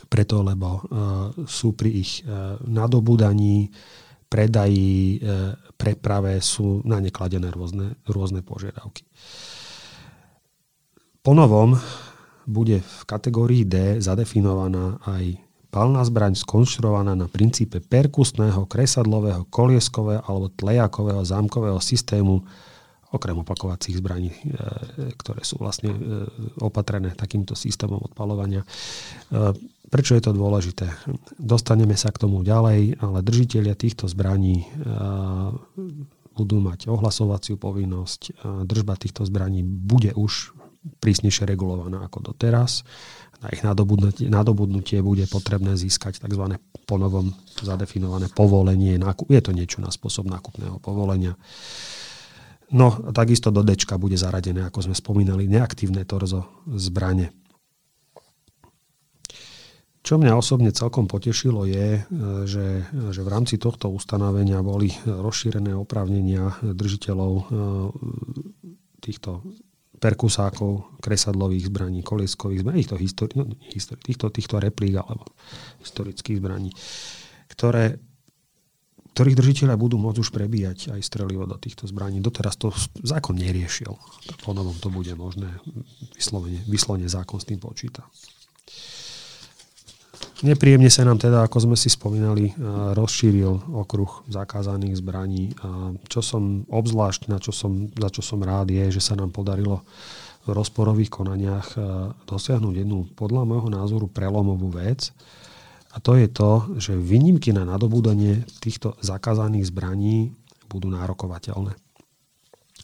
preto, lebo e, sú pri ich e, nadobudaní, predaji, preprave sú na ne kladené rôzne, rôzne požiadavky. Ponovom bude v kategórii D zadefinovaná aj palná zbraň skonštruovaná na princípe perkusného, kresadlového, kolieskového alebo tlejakového zámkového systému, okrem opakovacích zbraní, e, ktoré sú vlastne e, opatrené takýmto systémom odpalovania. E, prečo je to dôležité? Dostaneme sa k tomu ďalej, ale držiteľia týchto zbraní budú mať ohlasovaciu povinnosť. Držba týchto zbraní bude už prísnejšie regulovaná ako doteraz. Na ich nadobudnutie, nadobudnutie bude potrebné získať tzv. ponovom zadefinované povolenie. Je to niečo na spôsob nákupného povolenia. No, takisto do D bude zaradené, ako sme spomínali, neaktívne torzo zbrane. Čo mňa osobne celkom potešilo je, že, že v rámci tohto ustanovenia boli rozšírené oprávnenia držiteľov e, týchto perkusákov, kresadlových zbraní, kolieskových zbraní, týchto, histori- no, histori- týchto, týchto replík alebo historických zbraní, ktoré, ktorých držiteľia budú môcť už prebíjať aj strelivo do týchto zbraní. Doteraz to zákon neriešil. Po novom to bude možné. Vyslovene, vyslovene zákon s tým počíta. Nepríjemne sa nám teda, ako sme si spomínali, eh, rozšíril okruh zakázaných zbraní. A čo som obzvlášť, na čo som, za čo som rád, je, že sa nám podarilo v rozporových konaniach eh, dosiahnuť jednu, podľa môjho názoru, prelomovú vec. A to je to, že výnimky na nadobúdanie týchto zakázaných zbraní budú nárokovateľné.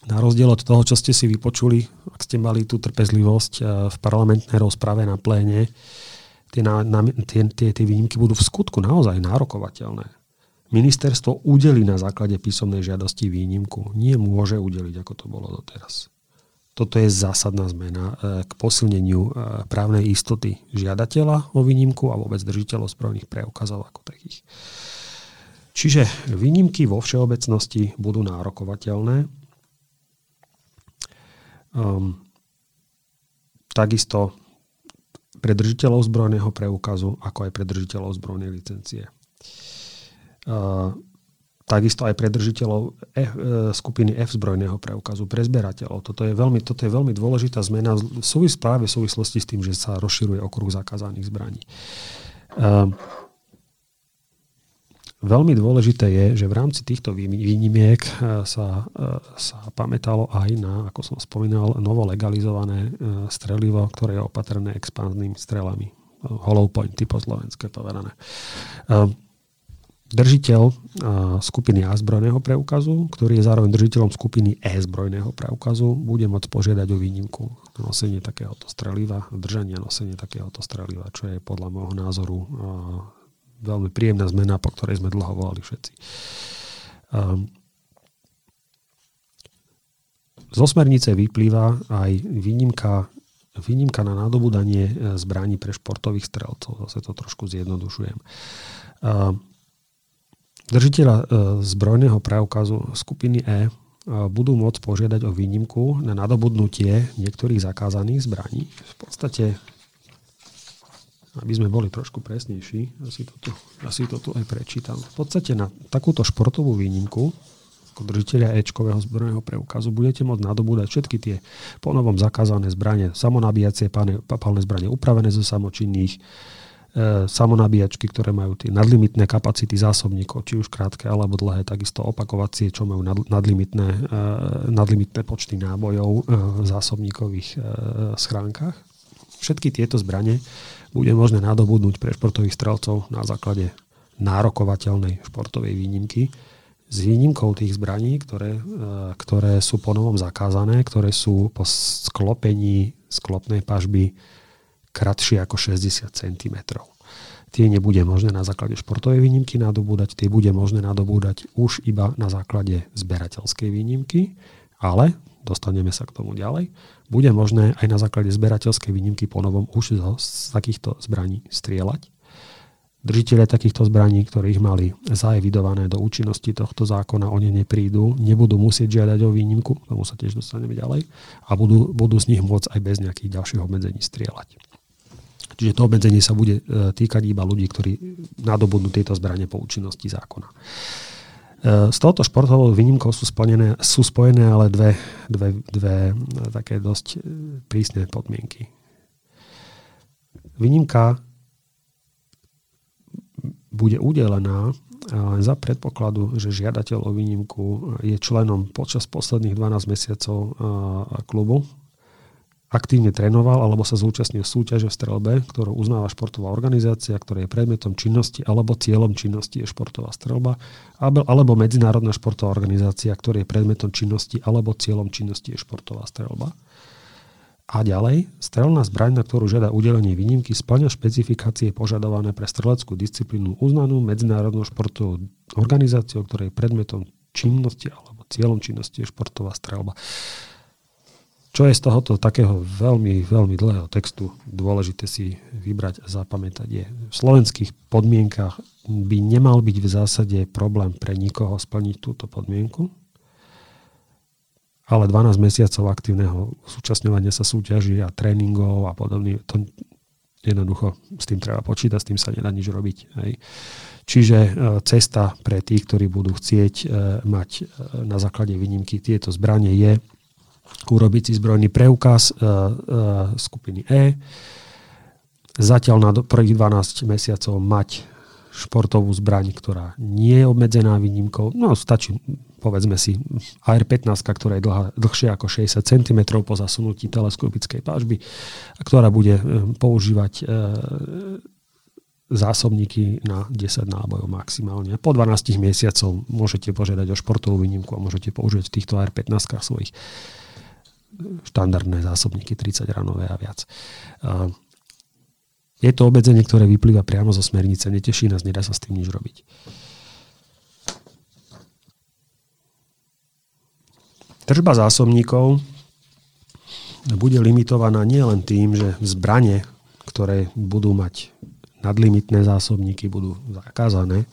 Na rozdiel od toho, čo ste si vypočuli, ak ste mali tú trpezlivosť eh, v parlamentnej rozprave na pléne, tie, na, na, tie, tie, tie výnimky budú v skutku naozaj nárokovateľné. Ministerstvo udeli na základe písomnej žiadosti výnimku. Nie môže udeliť, ako to bolo doteraz. Toto je zásadná zmena e, k posilneniu e, právnej istoty žiadateľa o výnimku a vôbec držiteľov správnych preukazov ako takých. Čiže výnimky vo všeobecnosti budú nárokovateľné. Um, takisto pre držiteľov zbrojného preukazu, ako aj pre držiteľov zbrojnej licencie. Uh, takisto aj pre držiteľov F, e, skupiny F zbrojného preukazu, pre zberateľov. Toto je veľmi, toto je veľmi dôležitá zmena v súvis, práve v súvislosti s tým, že sa rozširuje okruh zakázaných zbraní. Uh, Veľmi dôležité je, že v rámci týchto výnimiek eh, sa, sa pamätalo aj na, ako som spomínal, novo legalizované strelivo, ktoré je opatrené expanznými strelami. Hollow pointy po slovenské povedané. Držiteľ skupiny A zbrojného preukazu, ktorý je zároveň držiteľom skupiny E zbrojného preukazu, bude môcť požiadať o výnimku na nosenie takéhoto streliva, držanie nosenie takéhoto streliva, čo je podľa môjho názoru veľmi príjemná zmena, po ktorej sme dlho volali všetci. Um, zo smernice vyplýva aj výnimka, výnimka na nadobudanie zbraní pre športových strelcov. Zase to trošku zjednodušujem. Um, držiteľa zbrojného preukazu skupiny E budú môcť požiadať o výnimku na nadobudnutie niektorých zakázaných zbraní. V podstate, aby sme boli trošku presnejší, asi to tu, asi to tu aj prečítam. V podstate na takúto športovú výnimku ako držiteľia Ečkového zbrojného preukazu budete môcť nadobúdať všetky tie ponovom zakázané zbranie, samonabíjacie palné zbranie upravené zo samočinných, E, samonabíjačky, ktoré majú tie nadlimitné kapacity zásobníkov, či už krátke alebo dlhé, takisto opakovacie, čo majú nadlimitné, e, nadlimitné počty nábojov e, v zásobníkových schránkach. Všetky tieto zbranie bude možné nadobudnúť pre športových strelcov na základe nárokovateľnej športovej výnimky s výnimkou tých zbraní, ktoré, ktoré sú ponovom zakázané, ktoré sú po sklopení sklopnej pažby kratšie ako 60 cm. Tie nebude možné na základe športovej výnimky nadobúdať, tie bude možné nadobúdať už iba na základe zberateľskej výnimky, ale, dostaneme sa k tomu ďalej, bude možné aj na základe zberateľskej výnimky po novom už z takýchto zbraní strieľať. Držiteľe takýchto zbraní, ktorých mali zaevidované do účinnosti tohto zákona, oni neprídu, nebudú musieť žiadať o výnimku, tomu sa tiež dostaneme ďalej, a budú, budú z nich môcť aj bez nejakých ďalších obmedzení strieľať. Čiže to obmedzenie sa bude e, týkať iba ľudí, ktorí nadobudnú tieto zbranie po účinnosti zákona. E, s touto športovou výnimkou sú, splnené, sú spojené ale dve, dve, dve e, také dosť prísne podmienky. Výnimka bude udelená len za predpokladu, že žiadateľ o výnimku je členom počas posledných 12 mesiacov klubu aktívne trénoval alebo sa zúčastnil súťaže v strelbe, ktorú uznáva športová organizácia, ktorá je predmetom činnosti alebo cieľom činnosti je športová strelba, alebo medzinárodná športová organizácia, ktorá je predmetom činnosti alebo cieľom činnosti je športová strelba. A ďalej, strelná zbraň, na ktorú žiada udelenie výnimky, splňa špecifikácie požadované pre streleckú disciplínu uznanú medzinárodnou športovou organizáciou, ktorej predmetom činnosti alebo cieľom činnosti je športová strelba. Čo je z tohoto takého veľmi, veľmi dlhého textu dôležité si vybrať a zapamätať je, v slovenských podmienkach by nemal byť v zásade problém pre nikoho splniť túto podmienku, ale 12 mesiacov aktívneho súčasňovania sa súťaží a tréningov a podobne, to jednoducho s tým treba počítať, s tým sa nedá nič robiť. Hej. Čiže e, cesta pre tých, ktorí budú chcieť e, mať e, na základe výnimky tieto zbranie je urobiť si zbrojný preukaz uh, uh, skupiny E. Zatiaľ na prvých 12 mesiacov mať športovú zbraň, ktorá nie je obmedzená výnimkou. No stačí, povedzme si, AR-15, ktorá je dlhá, dlhšia ako 60 cm po zasunutí teleskopickej pážby ktorá bude používať e, zásobníky na 10 nábojov maximálne. Po 12 mesiacov môžete požiadať o športovú výnimku a môžete použiť v týchto AR-15 svojich štandardné zásobníky 30 ranové a viac. Je to obmedzenie, ktoré vyplýva priamo zo smernice, neteší nás, nedá sa s tým nič robiť. Tržba zásobníkov bude limitovaná nielen tým, že zbranie, ktoré budú mať nadlimitné zásobníky, budú zakázané,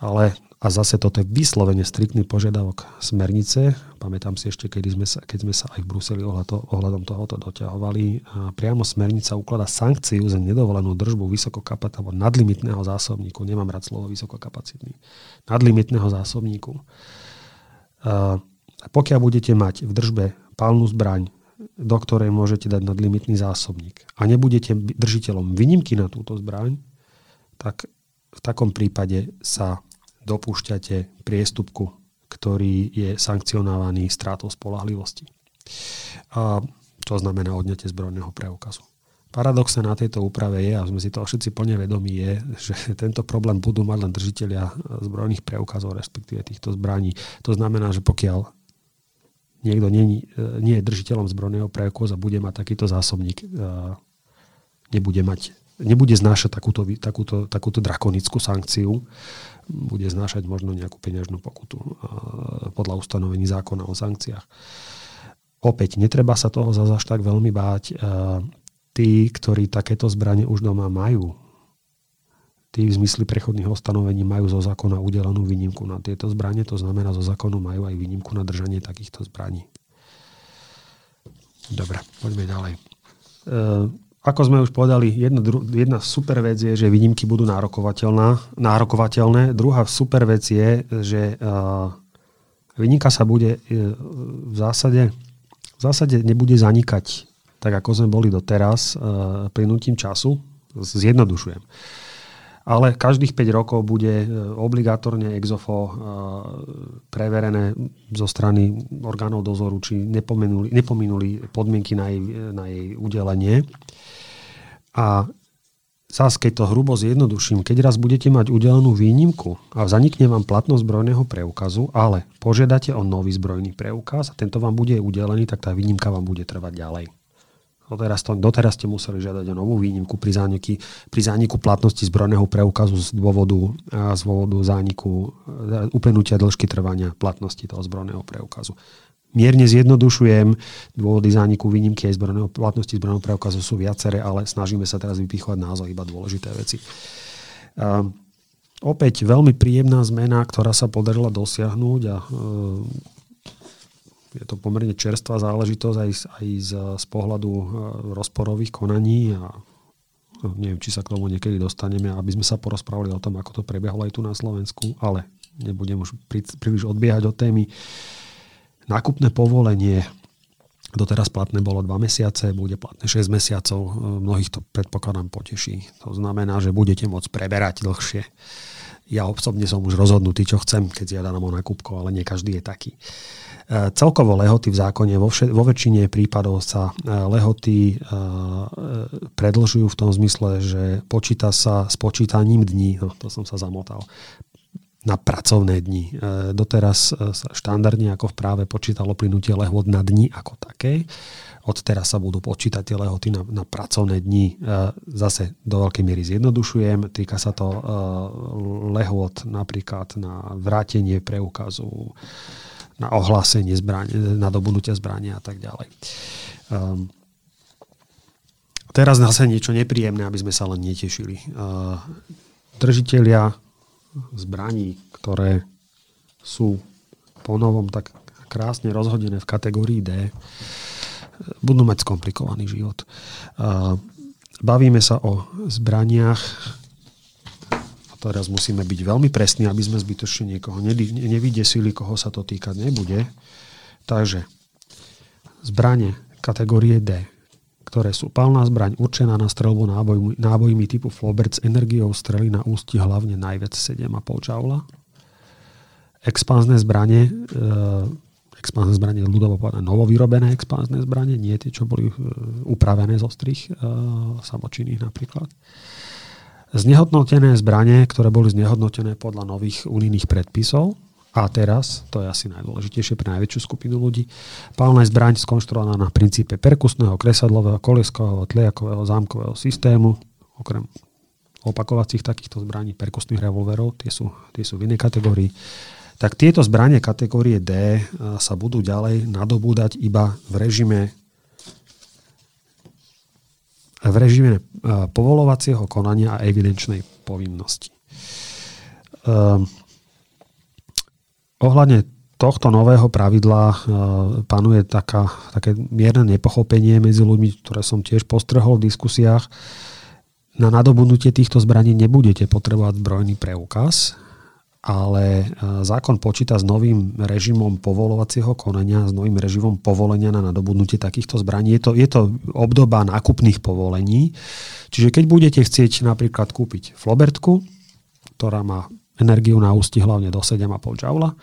ale a zase toto je vyslovene striktný požiadavok smernice. Pamätám si ešte, keď sme sa, keď sme sa aj v Bruseli ohľadom tohoto doťahovali. A priamo smernica ukladá sankciu za nedovolenú držbu vysokokapacitného nadlimitného zásobníku. Nemám rád slovo vysokokapacitný. Nadlimitného zásobníku. A pokiaľ budete mať v držbe palnú zbraň, do ktorej môžete dať nadlimitný zásobník a nebudete držiteľom výnimky na túto zbraň, tak v takom prípade sa dopúšťate priestupku, ktorý je sankcionovaný strátou spolahlivosti. A to znamená odňate zbrojného preukazu. Paradoxne na tejto úprave je, a sme si to všetci plne vedomí, je, že tento problém budú mať len držiteľia zbrojných preukazov, respektíve týchto zbraní. To znamená, že pokiaľ niekto nie, nie je držiteľom zbrojného preukazu a bude mať takýto zásobník, nebude mať nebude znášať takúto, takúto, takúto drakonickú sankciu, bude znášať možno nejakú peňažnú pokutu podľa ustanovení zákona o sankciách. Opäť, netreba sa toho zase tak veľmi báť. Tí, ktorí takéto zbranie už doma majú, tí v zmysli prechodných ustanovení majú zo zákona udelenú výnimku na tieto zbranie, to znamená, zo zákonu majú aj výnimku na držanie takýchto zbraní. Dobre, poďme ďalej. Ako sme už povedali, jedna, jedna super vec je, že výnimky budú nárokovateľné. Druhá super vec je, že uh, výnimka sa bude uh, v zásade, v zásade nebude zanikať tak, ako sme boli doteraz uh, plynutím času. Zjednodušujem. Ale každých 5 rokov bude obligátorne exofo preverené zo strany orgánov dozoru, či nepomenuli, nepominuli podmienky na jej, na jej udelenie. A zás, keď to hrubo zjednoduším, keď raz budete mať udelenú výnimku a zanikne vám platnosť zbrojného preukazu, ale požiadate o nový zbrojný preukaz a tento vám bude udelený, tak tá výnimka vám bude trvať ďalej. Doteraz, to, doteraz ste museli žiadať o novú výnimku pri zániku, pri zániku platnosti zbrojného preukazu z dôvodu, z dôvodu zániku e, uplynutia dĺžky trvania platnosti toho zbrojného preukazu mierne zjednodušujem. Dôvody zániku výnimky aj zbrojného, platnosti zbrojného preukazu sú viaceré, ale snažíme sa teraz vypichovať názov iba dôležité veci. Uh, opäť veľmi príjemná zmena, ktorá sa podarila dosiahnuť a uh, je to pomerne čerstvá záležitosť aj, aj z, z pohľadu uh, rozporových konaní a neviem, či sa k tomu niekedy dostaneme, aby sme sa porozprávali o tom, ako to prebiehalo aj tu na Slovensku, ale nebudem už príliš odbiehať od témy. Uh, Nákupné povolenie doteraz platné bolo 2 mesiace, bude platné 6 mesiacov. E, mnohých to predpokladám poteší. To znamená, že budete môcť preberať dlhšie. Ja osobne som už rozhodnutý, čo chcem, keď zjadám o nákupko, ale nie každý je taký. E, celkovo lehoty v zákone, vo, vše, vo väčšine prípadov sa e, lehoty predlžujú v tom zmysle, že počíta sa s počítaním dní, no to som sa zamotal, na pracovné dni. E, doteraz e, sa štandardne ako v práve počítalo plynutie lehôd na dni ako také. Od teraz sa budú počítať tie lehoty na, na pracovné dni. E, zase do veľkej miery zjednodušujem. Týka sa to lehôd napríklad na vrátenie preukazu, na ohlásenie zbranie, na dobudnutie zbrania a tak ďalej. Um, teraz zase niečo nepríjemné, aby sme sa len netešili. Uh, držiteľia zbraní, ktoré sú ponovom tak krásne rozhodené v kategórii D, budú mať skomplikovaný život. Bavíme sa o zbraniach a teraz musíme byť veľmi presní, aby sme zbytočne niekoho nevydesili, koho sa to týkať nebude. Takže zbranie kategórie D ktoré sú palná zbraň určená na strelbu nábojmi, nábojmi typu Flobert s energiou strely na ústi hlavne najviac 7,5 Joule. Expanzné zbranie, e, expanzné zbranie ľudovo povedané novovyrobené expanzné zbranie, nie tie, čo boli e, upravené zo strých e, samočinných napríklad. Znehodnotené zbranie, ktoré boli znehodnotené podľa nových unijných predpisov, a teraz, to je asi najdôležitejšie pre najväčšiu skupinu ľudí, palná zbraň skonštruovaná na princípe perkusného, kresadlového, koleskového, tlejakového, zámkového systému, okrem opakovacích takýchto zbraní, perkusných revolverov, tie sú, tie sú v inej kategórii, tak tieto zbranie kategórie D sa budú ďalej nadobúdať iba v režime v režime povolovacieho konania a evidenčnej povinnosti. Um, Ohľadne tohto nového pravidla e, panuje taká, také mierne nepochopenie medzi ľuďmi, ktoré som tiež postrhol v diskusiách. Na nadobudnutie týchto zbraní nebudete potrebovať zbrojný preukaz, ale e, zákon počíta s novým režimom povolovacieho konania, s novým režimom povolenia na nadobudnutie takýchto zbraní. Je to, je to obdoba nákupných povolení. Čiže keď budete chcieť napríklad kúpiť flobertku, ktorá má energiu na ústi hlavne do 7,5 Joule,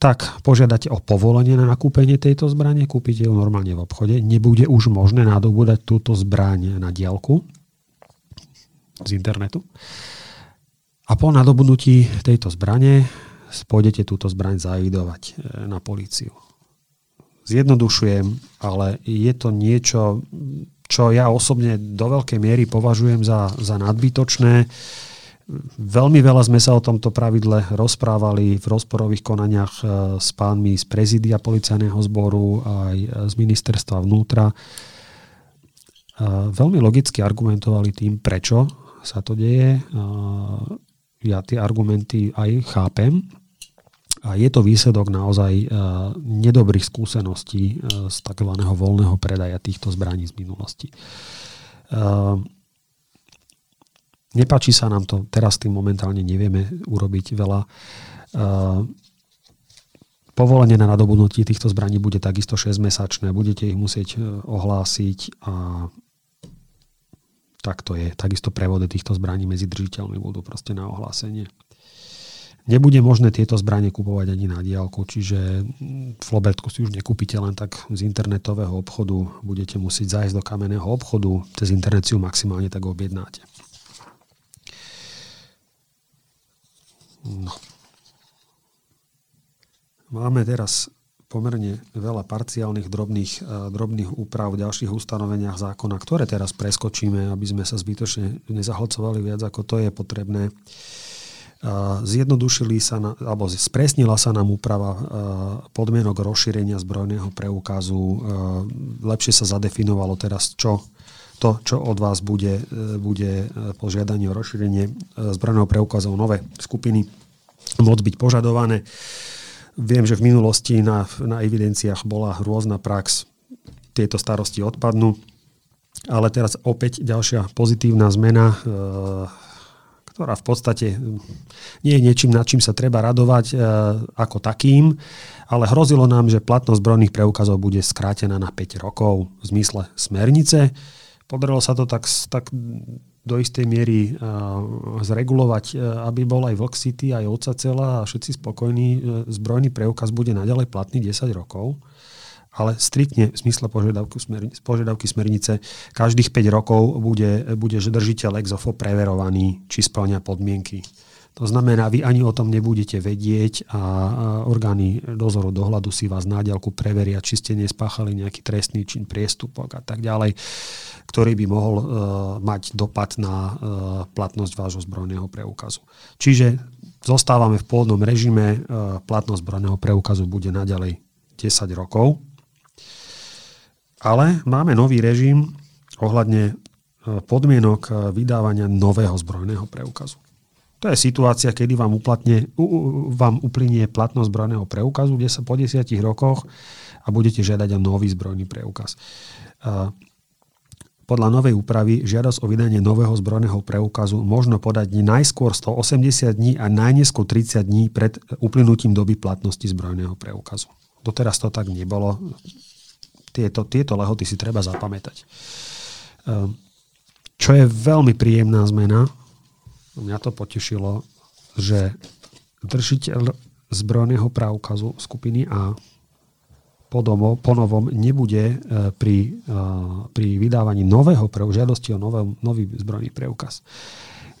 tak požiadate o povolenie na nakúpenie tejto zbrane, kúpite ju normálne v obchode, nebude už možné nadobúdať túto zbraň na diálku z internetu. A po nadobudnutí tejto zbrane pôjdete túto zbraň zavidovať e, na políciu. Zjednodušujem, ale je to niečo, čo ja osobne do veľkej miery považujem za, za nadbytočné. Veľmi veľa sme sa o tomto pravidle rozprávali v rozporových konaniach e, s pánmi z prezidia policajného zboru aj z ministerstva vnútra. E, veľmi logicky argumentovali tým, prečo sa to deje. E, ja tie argumenty aj chápem. A je to výsledok naozaj nedobrých skúseností z tzv. voľného predaja týchto zbraní z minulosti. Nepačí sa nám to, teraz tým momentálne nevieme urobiť veľa. Povolenie na nadobudnutie týchto zbraní bude takisto 6-mesačné, budete ich musieť e, ohlásiť a tak to je. Takisto prevody týchto zbraní medzi držiteľmi budú proste na ohlásenie. Nebude možné tieto zbranie kupovať ani na diálku, čiže Flobertku si už nekúpite len tak z internetového obchodu, budete musieť zájsť do kamenného obchodu, cez internet si ju maximálne tak objednáte. No. Máme teraz pomerne veľa parciálnych drobných, uh, drobných úprav v ďalších ustanoveniach zákona, ktoré teraz preskočíme, aby sme sa zbytočne nezahlcovali viac, ako to je potrebné. Uh, zjednodušili sa, na, alebo spresnila sa nám úprava uh, podmienok rozšírenia zbrojného preukazu. Lepšie sa zadefinovalo teraz, čo to, čo od vás bude, e, bude e, po žiadaní o rozšírenie e, zbrojného preukazu nové skupiny môcť byť požadované. Viem, že v minulosti na, na evidenciách bola rôzna prax, tieto starosti odpadnú, ale teraz opäť ďalšia pozitívna zmena, ktorá v podstate nie je niečím, nad čím sa treba radovať ako takým, ale hrozilo nám, že platnosť zbrojných preukazov bude skrátená na 5 rokov v zmysle smernice. Podarilo sa to tak, tak do istej miery uh, zregulovať, uh, aby bol aj Vlk City, aj Oca celá a všetci spokojní. Uh, zbrojný preukaz bude naďalej platný 10 rokov, ale striktne v zmysle požiadavky, smernice, požiadavky smernice každých 5 rokov bude, bude držiteľ exofo preverovaný, či splňa podmienky. To znamená, vy ani o tom nebudete vedieť a orgány dozoru dohľadu si vás na diaľku preveria, či ste nespáchali nejaký trestný čin, priestupok a tak ďalej ktorý by mohol uh, mať dopad na uh, platnosť vášho zbrojného preukazu. Čiže zostávame v pôvodnom režime, uh, platnosť zbrojného preukazu bude naďalej 10 rokov, ale máme nový režim ohľadne podmienok vydávania nového zbrojného preukazu. To je situácia, kedy vám, uplatne, vám uplynie platnosť zbrojného preukazu, kde sa po 10 rokoch a budete žiadať o nový zbrojný preukaz. Podľa novej úpravy žiadosť o vydanie nového zbrojného preukazu možno podať najskôr 180 dní a najneskôr 30 dní pred uplynutím doby platnosti zbrojného preukazu. Doteraz to tak nebolo. Tieto, tieto lehoty si treba zapamätať. Ehm, čo je veľmi príjemná zmena, mňa to potešilo, že držiteľ zbrojného preukazu skupiny A podomo, ponovom nebude e, pri, e, pri vydávaní nového pre, žiadosti o nové, nový zbrojný preukaz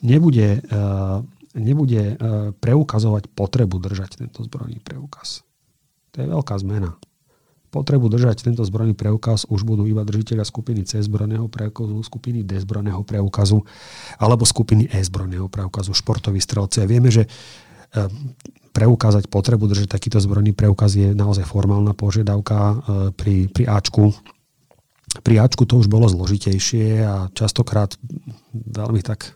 nebude, e, nebude preukazovať potrebu držať tento zbrojný preukaz. To je veľká zmena. Potrebu držať tento zbrojný preukaz už budú iba držiteľia skupiny C zbrojného preukazu, skupiny D zbrojného preukazu alebo skupiny E zbrojného preukazu, športoví strelci. A vieme, že preukázať potrebu držať takýto zbrojný preukaz je naozaj formálna požiadavka e, pri, pri Ačku. Pri Ačku to už bolo zložitejšie a častokrát veľmi tak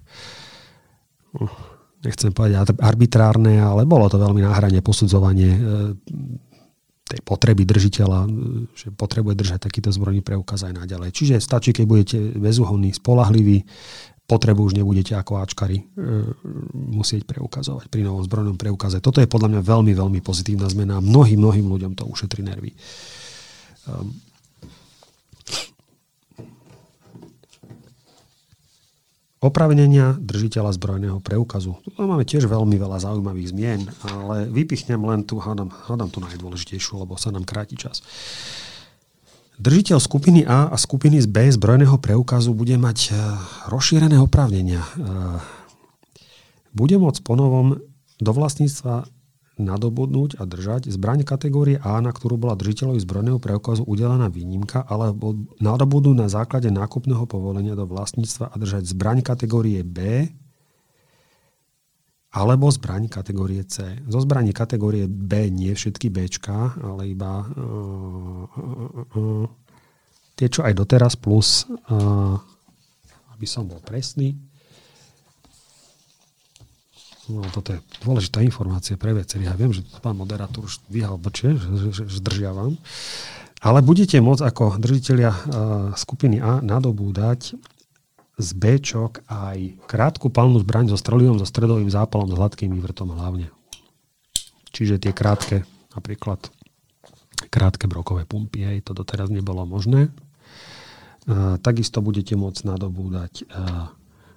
nechcem povedať arbitrárne, ale bolo to veľmi náhranie posudzovanie e, tej potreby držiteľa, e, že potrebuje držať takýto zbrojný preukaz aj naďalej. Čiže stačí, keď budete bezúhonný, spolahliví, potrebu už nebudete ako Ačkari e, musieť preukazovať pri novom zbrojnom preukaze. Toto je podľa mňa veľmi, veľmi pozitívna zmena mnohým, mnohým ľuďom to ušetrí nervy. Um, Opravnenia držiteľa zbrojného preukazu. Tu máme tiež veľmi veľa zaujímavých zmien, ale vypichnem len tu, hádam, hádam tu najdôležitejšiu, lebo sa nám kráti čas. Držiteľ skupiny A a skupiny B zbrojného preukazu bude mať eh, rozšírené oprávnenia. Eh, bude môcť ponovom do vlastníctva nadobudnúť a držať zbraň kategórie A, na ktorú bola držiteľovi zbrojného preukazu udelená výnimka, alebo nadobudnúť na základe nákupného povolenia do vlastníctva a držať zbraň kategórie B, alebo zbraň kategórie C. Zo zbraní kategórie B nie všetky B, ale iba uh, uh, uh, tie, čo aj doteraz, plus, uh, aby som bol presný, No, toto je dôležitá informácia pre viacerých. Ja viem, že pán moderátor už dvíhal brče, že, že, že zdržiavam. Ale budete môcť ako držiteľia uh, skupiny A nadobúdať z B aj krátku palnú zbraň so strelivom, so stredovým zápalom, s hladkým vrtom hlavne. Čiže tie krátke, napríklad krátke brokové pumpy, hej, to doteraz nebolo možné. Uh, takisto budete môcť nadobúdať uh,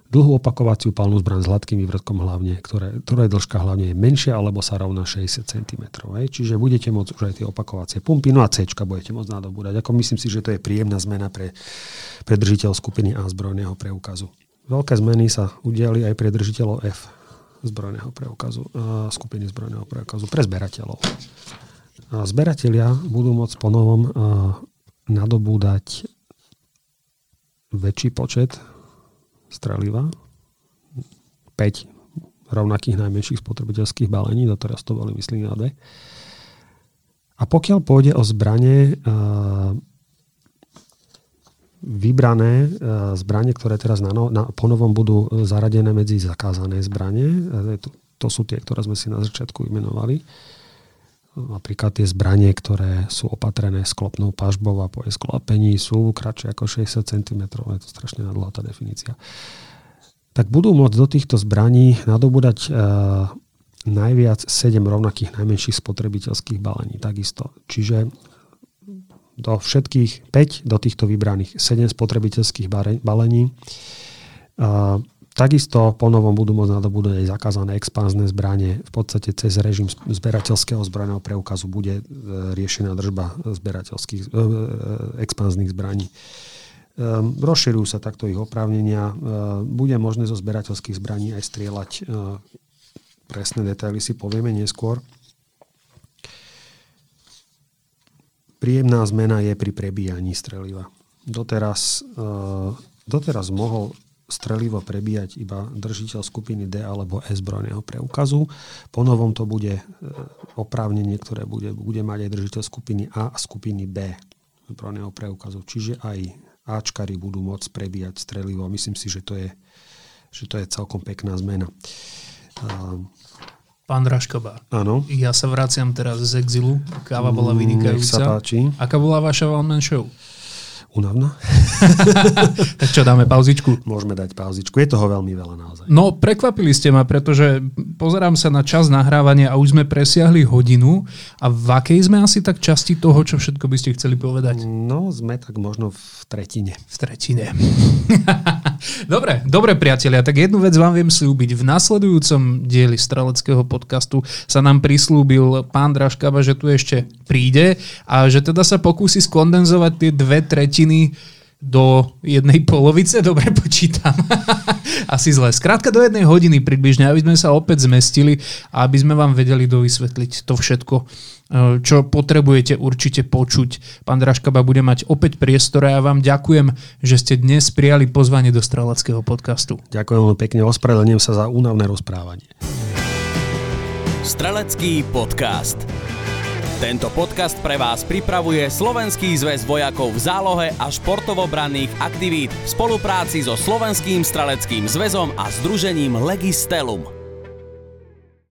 dlhú opakovaciu palnú zbraň s hladkým vývrtkom hlavne, ktoré, ktorej dĺžka hlavne je menšia alebo sa rovná 60 cm. Hej. Čiže budete môcť už aj tie opakovacie pumpy, no a C budete môcť nadobúdať. Ako myslím si, že to je príjemná zmena pre, pre držiteľ skupiny A zbrojného preukazu. Veľké zmeny sa udiali aj pre držiteľov F zbrojného preukazu, uh, skupiny zbrojného preukazu, pre zberateľov. A zberatelia budú môcť ponovom uh, nadobúdať väčší počet streliva, 5 rovnakých najmenších spotrebiteľských balení, doteraz to boli myslím na dve. A pokiaľ pôjde o zbranie, vybrané zbranie, ktoré teraz na, no, na, ponovom budú zaradené medzi zakázané zbranie, to, to sú tie, ktoré sme si na začiatku vymenovali, napríklad tie zbranie, ktoré sú opatrené sklopnou pažbou a po jej sklopení sú kratšie ako 60 cm, je to strašne nadlá tá definícia, tak budú môcť do týchto zbraní nadobúdať uh, najviac 7 rovnakých najmenších spotrebiteľských balení. Takisto. Čiže do všetkých 5 do týchto vybraných 7 spotrebiteľských balení. Uh, Takisto ponovom budú môcť nadobúdať aj zakázané expanzné zbranie. V podstate cez režim zberateľského zbrojného preukazu bude e, riešená držba zberateľských e, e, expanzných zbraní. Rozširujú sa takto ich oprávnenia. Bude možné zo zberateľských zbraní aj strieľať. Presné detaily si povieme neskôr. Príjemná zmena je pri prebíjaní streliva. Doteraz, doteraz mohol strelivo prebíjať iba držiteľ skupiny D alebo S zbrojného preukazu. Po novom to bude e, oprávnenie, ktoré bude, bude mať aj držiteľ skupiny A a skupiny B zbrojného preukazu. Čiže aj Ačkari budú môcť prebíjať strelivo. Myslím si, že to je, že to je celkom pekná zmena. Pán Draškoba. Áno. Ja sa vraciam teraz z exilu. Káva bola vynikajúca. Nech sa páči. Aká bola vaša one show? Unavná? [laughs] tak čo, dáme pauzičku? Môžeme dať pauzičku. Je toho veľmi veľa naozaj. No, prekvapili ste ma, pretože pozerám sa na čas nahrávania a už sme presiahli hodinu. A v akej sme asi tak časti toho, čo všetko by ste chceli povedať? No, sme tak možno v tretine. V tretine. [laughs] dobre, dobre priatelia, tak jednu vec vám viem slúbiť. V nasledujúcom dieli Streleckého podcastu sa nám prislúbil pán Draškaba, že tu ešte príde a že teda sa pokúsi skondenzovať tie dve tretiny do jednej polovice, [laughs] dobre počítam. [laughs] Asi zle. Skrátka do jednej hodiny približne, aby sme sa opäť zmestili a aby sme vám vedeli dovysvetliť to všetko, e, čo potrebujete určite počuť. Pán Draškaba bude mať opäť priestor a ja vám ďakujem, že ste dnes prijali pozvanie do Streleckého podcastu. Ďakujem veľmi pekne, ospravedlňujem sa za únavné rozprávanie. Strelecký podcast. Tento podcast pre vás pripravuje Slovenský zväz vojakov v zálohe a športovobranných aktivít v spolupráci so Slovenským streleckým zväzom a združením Legistelum.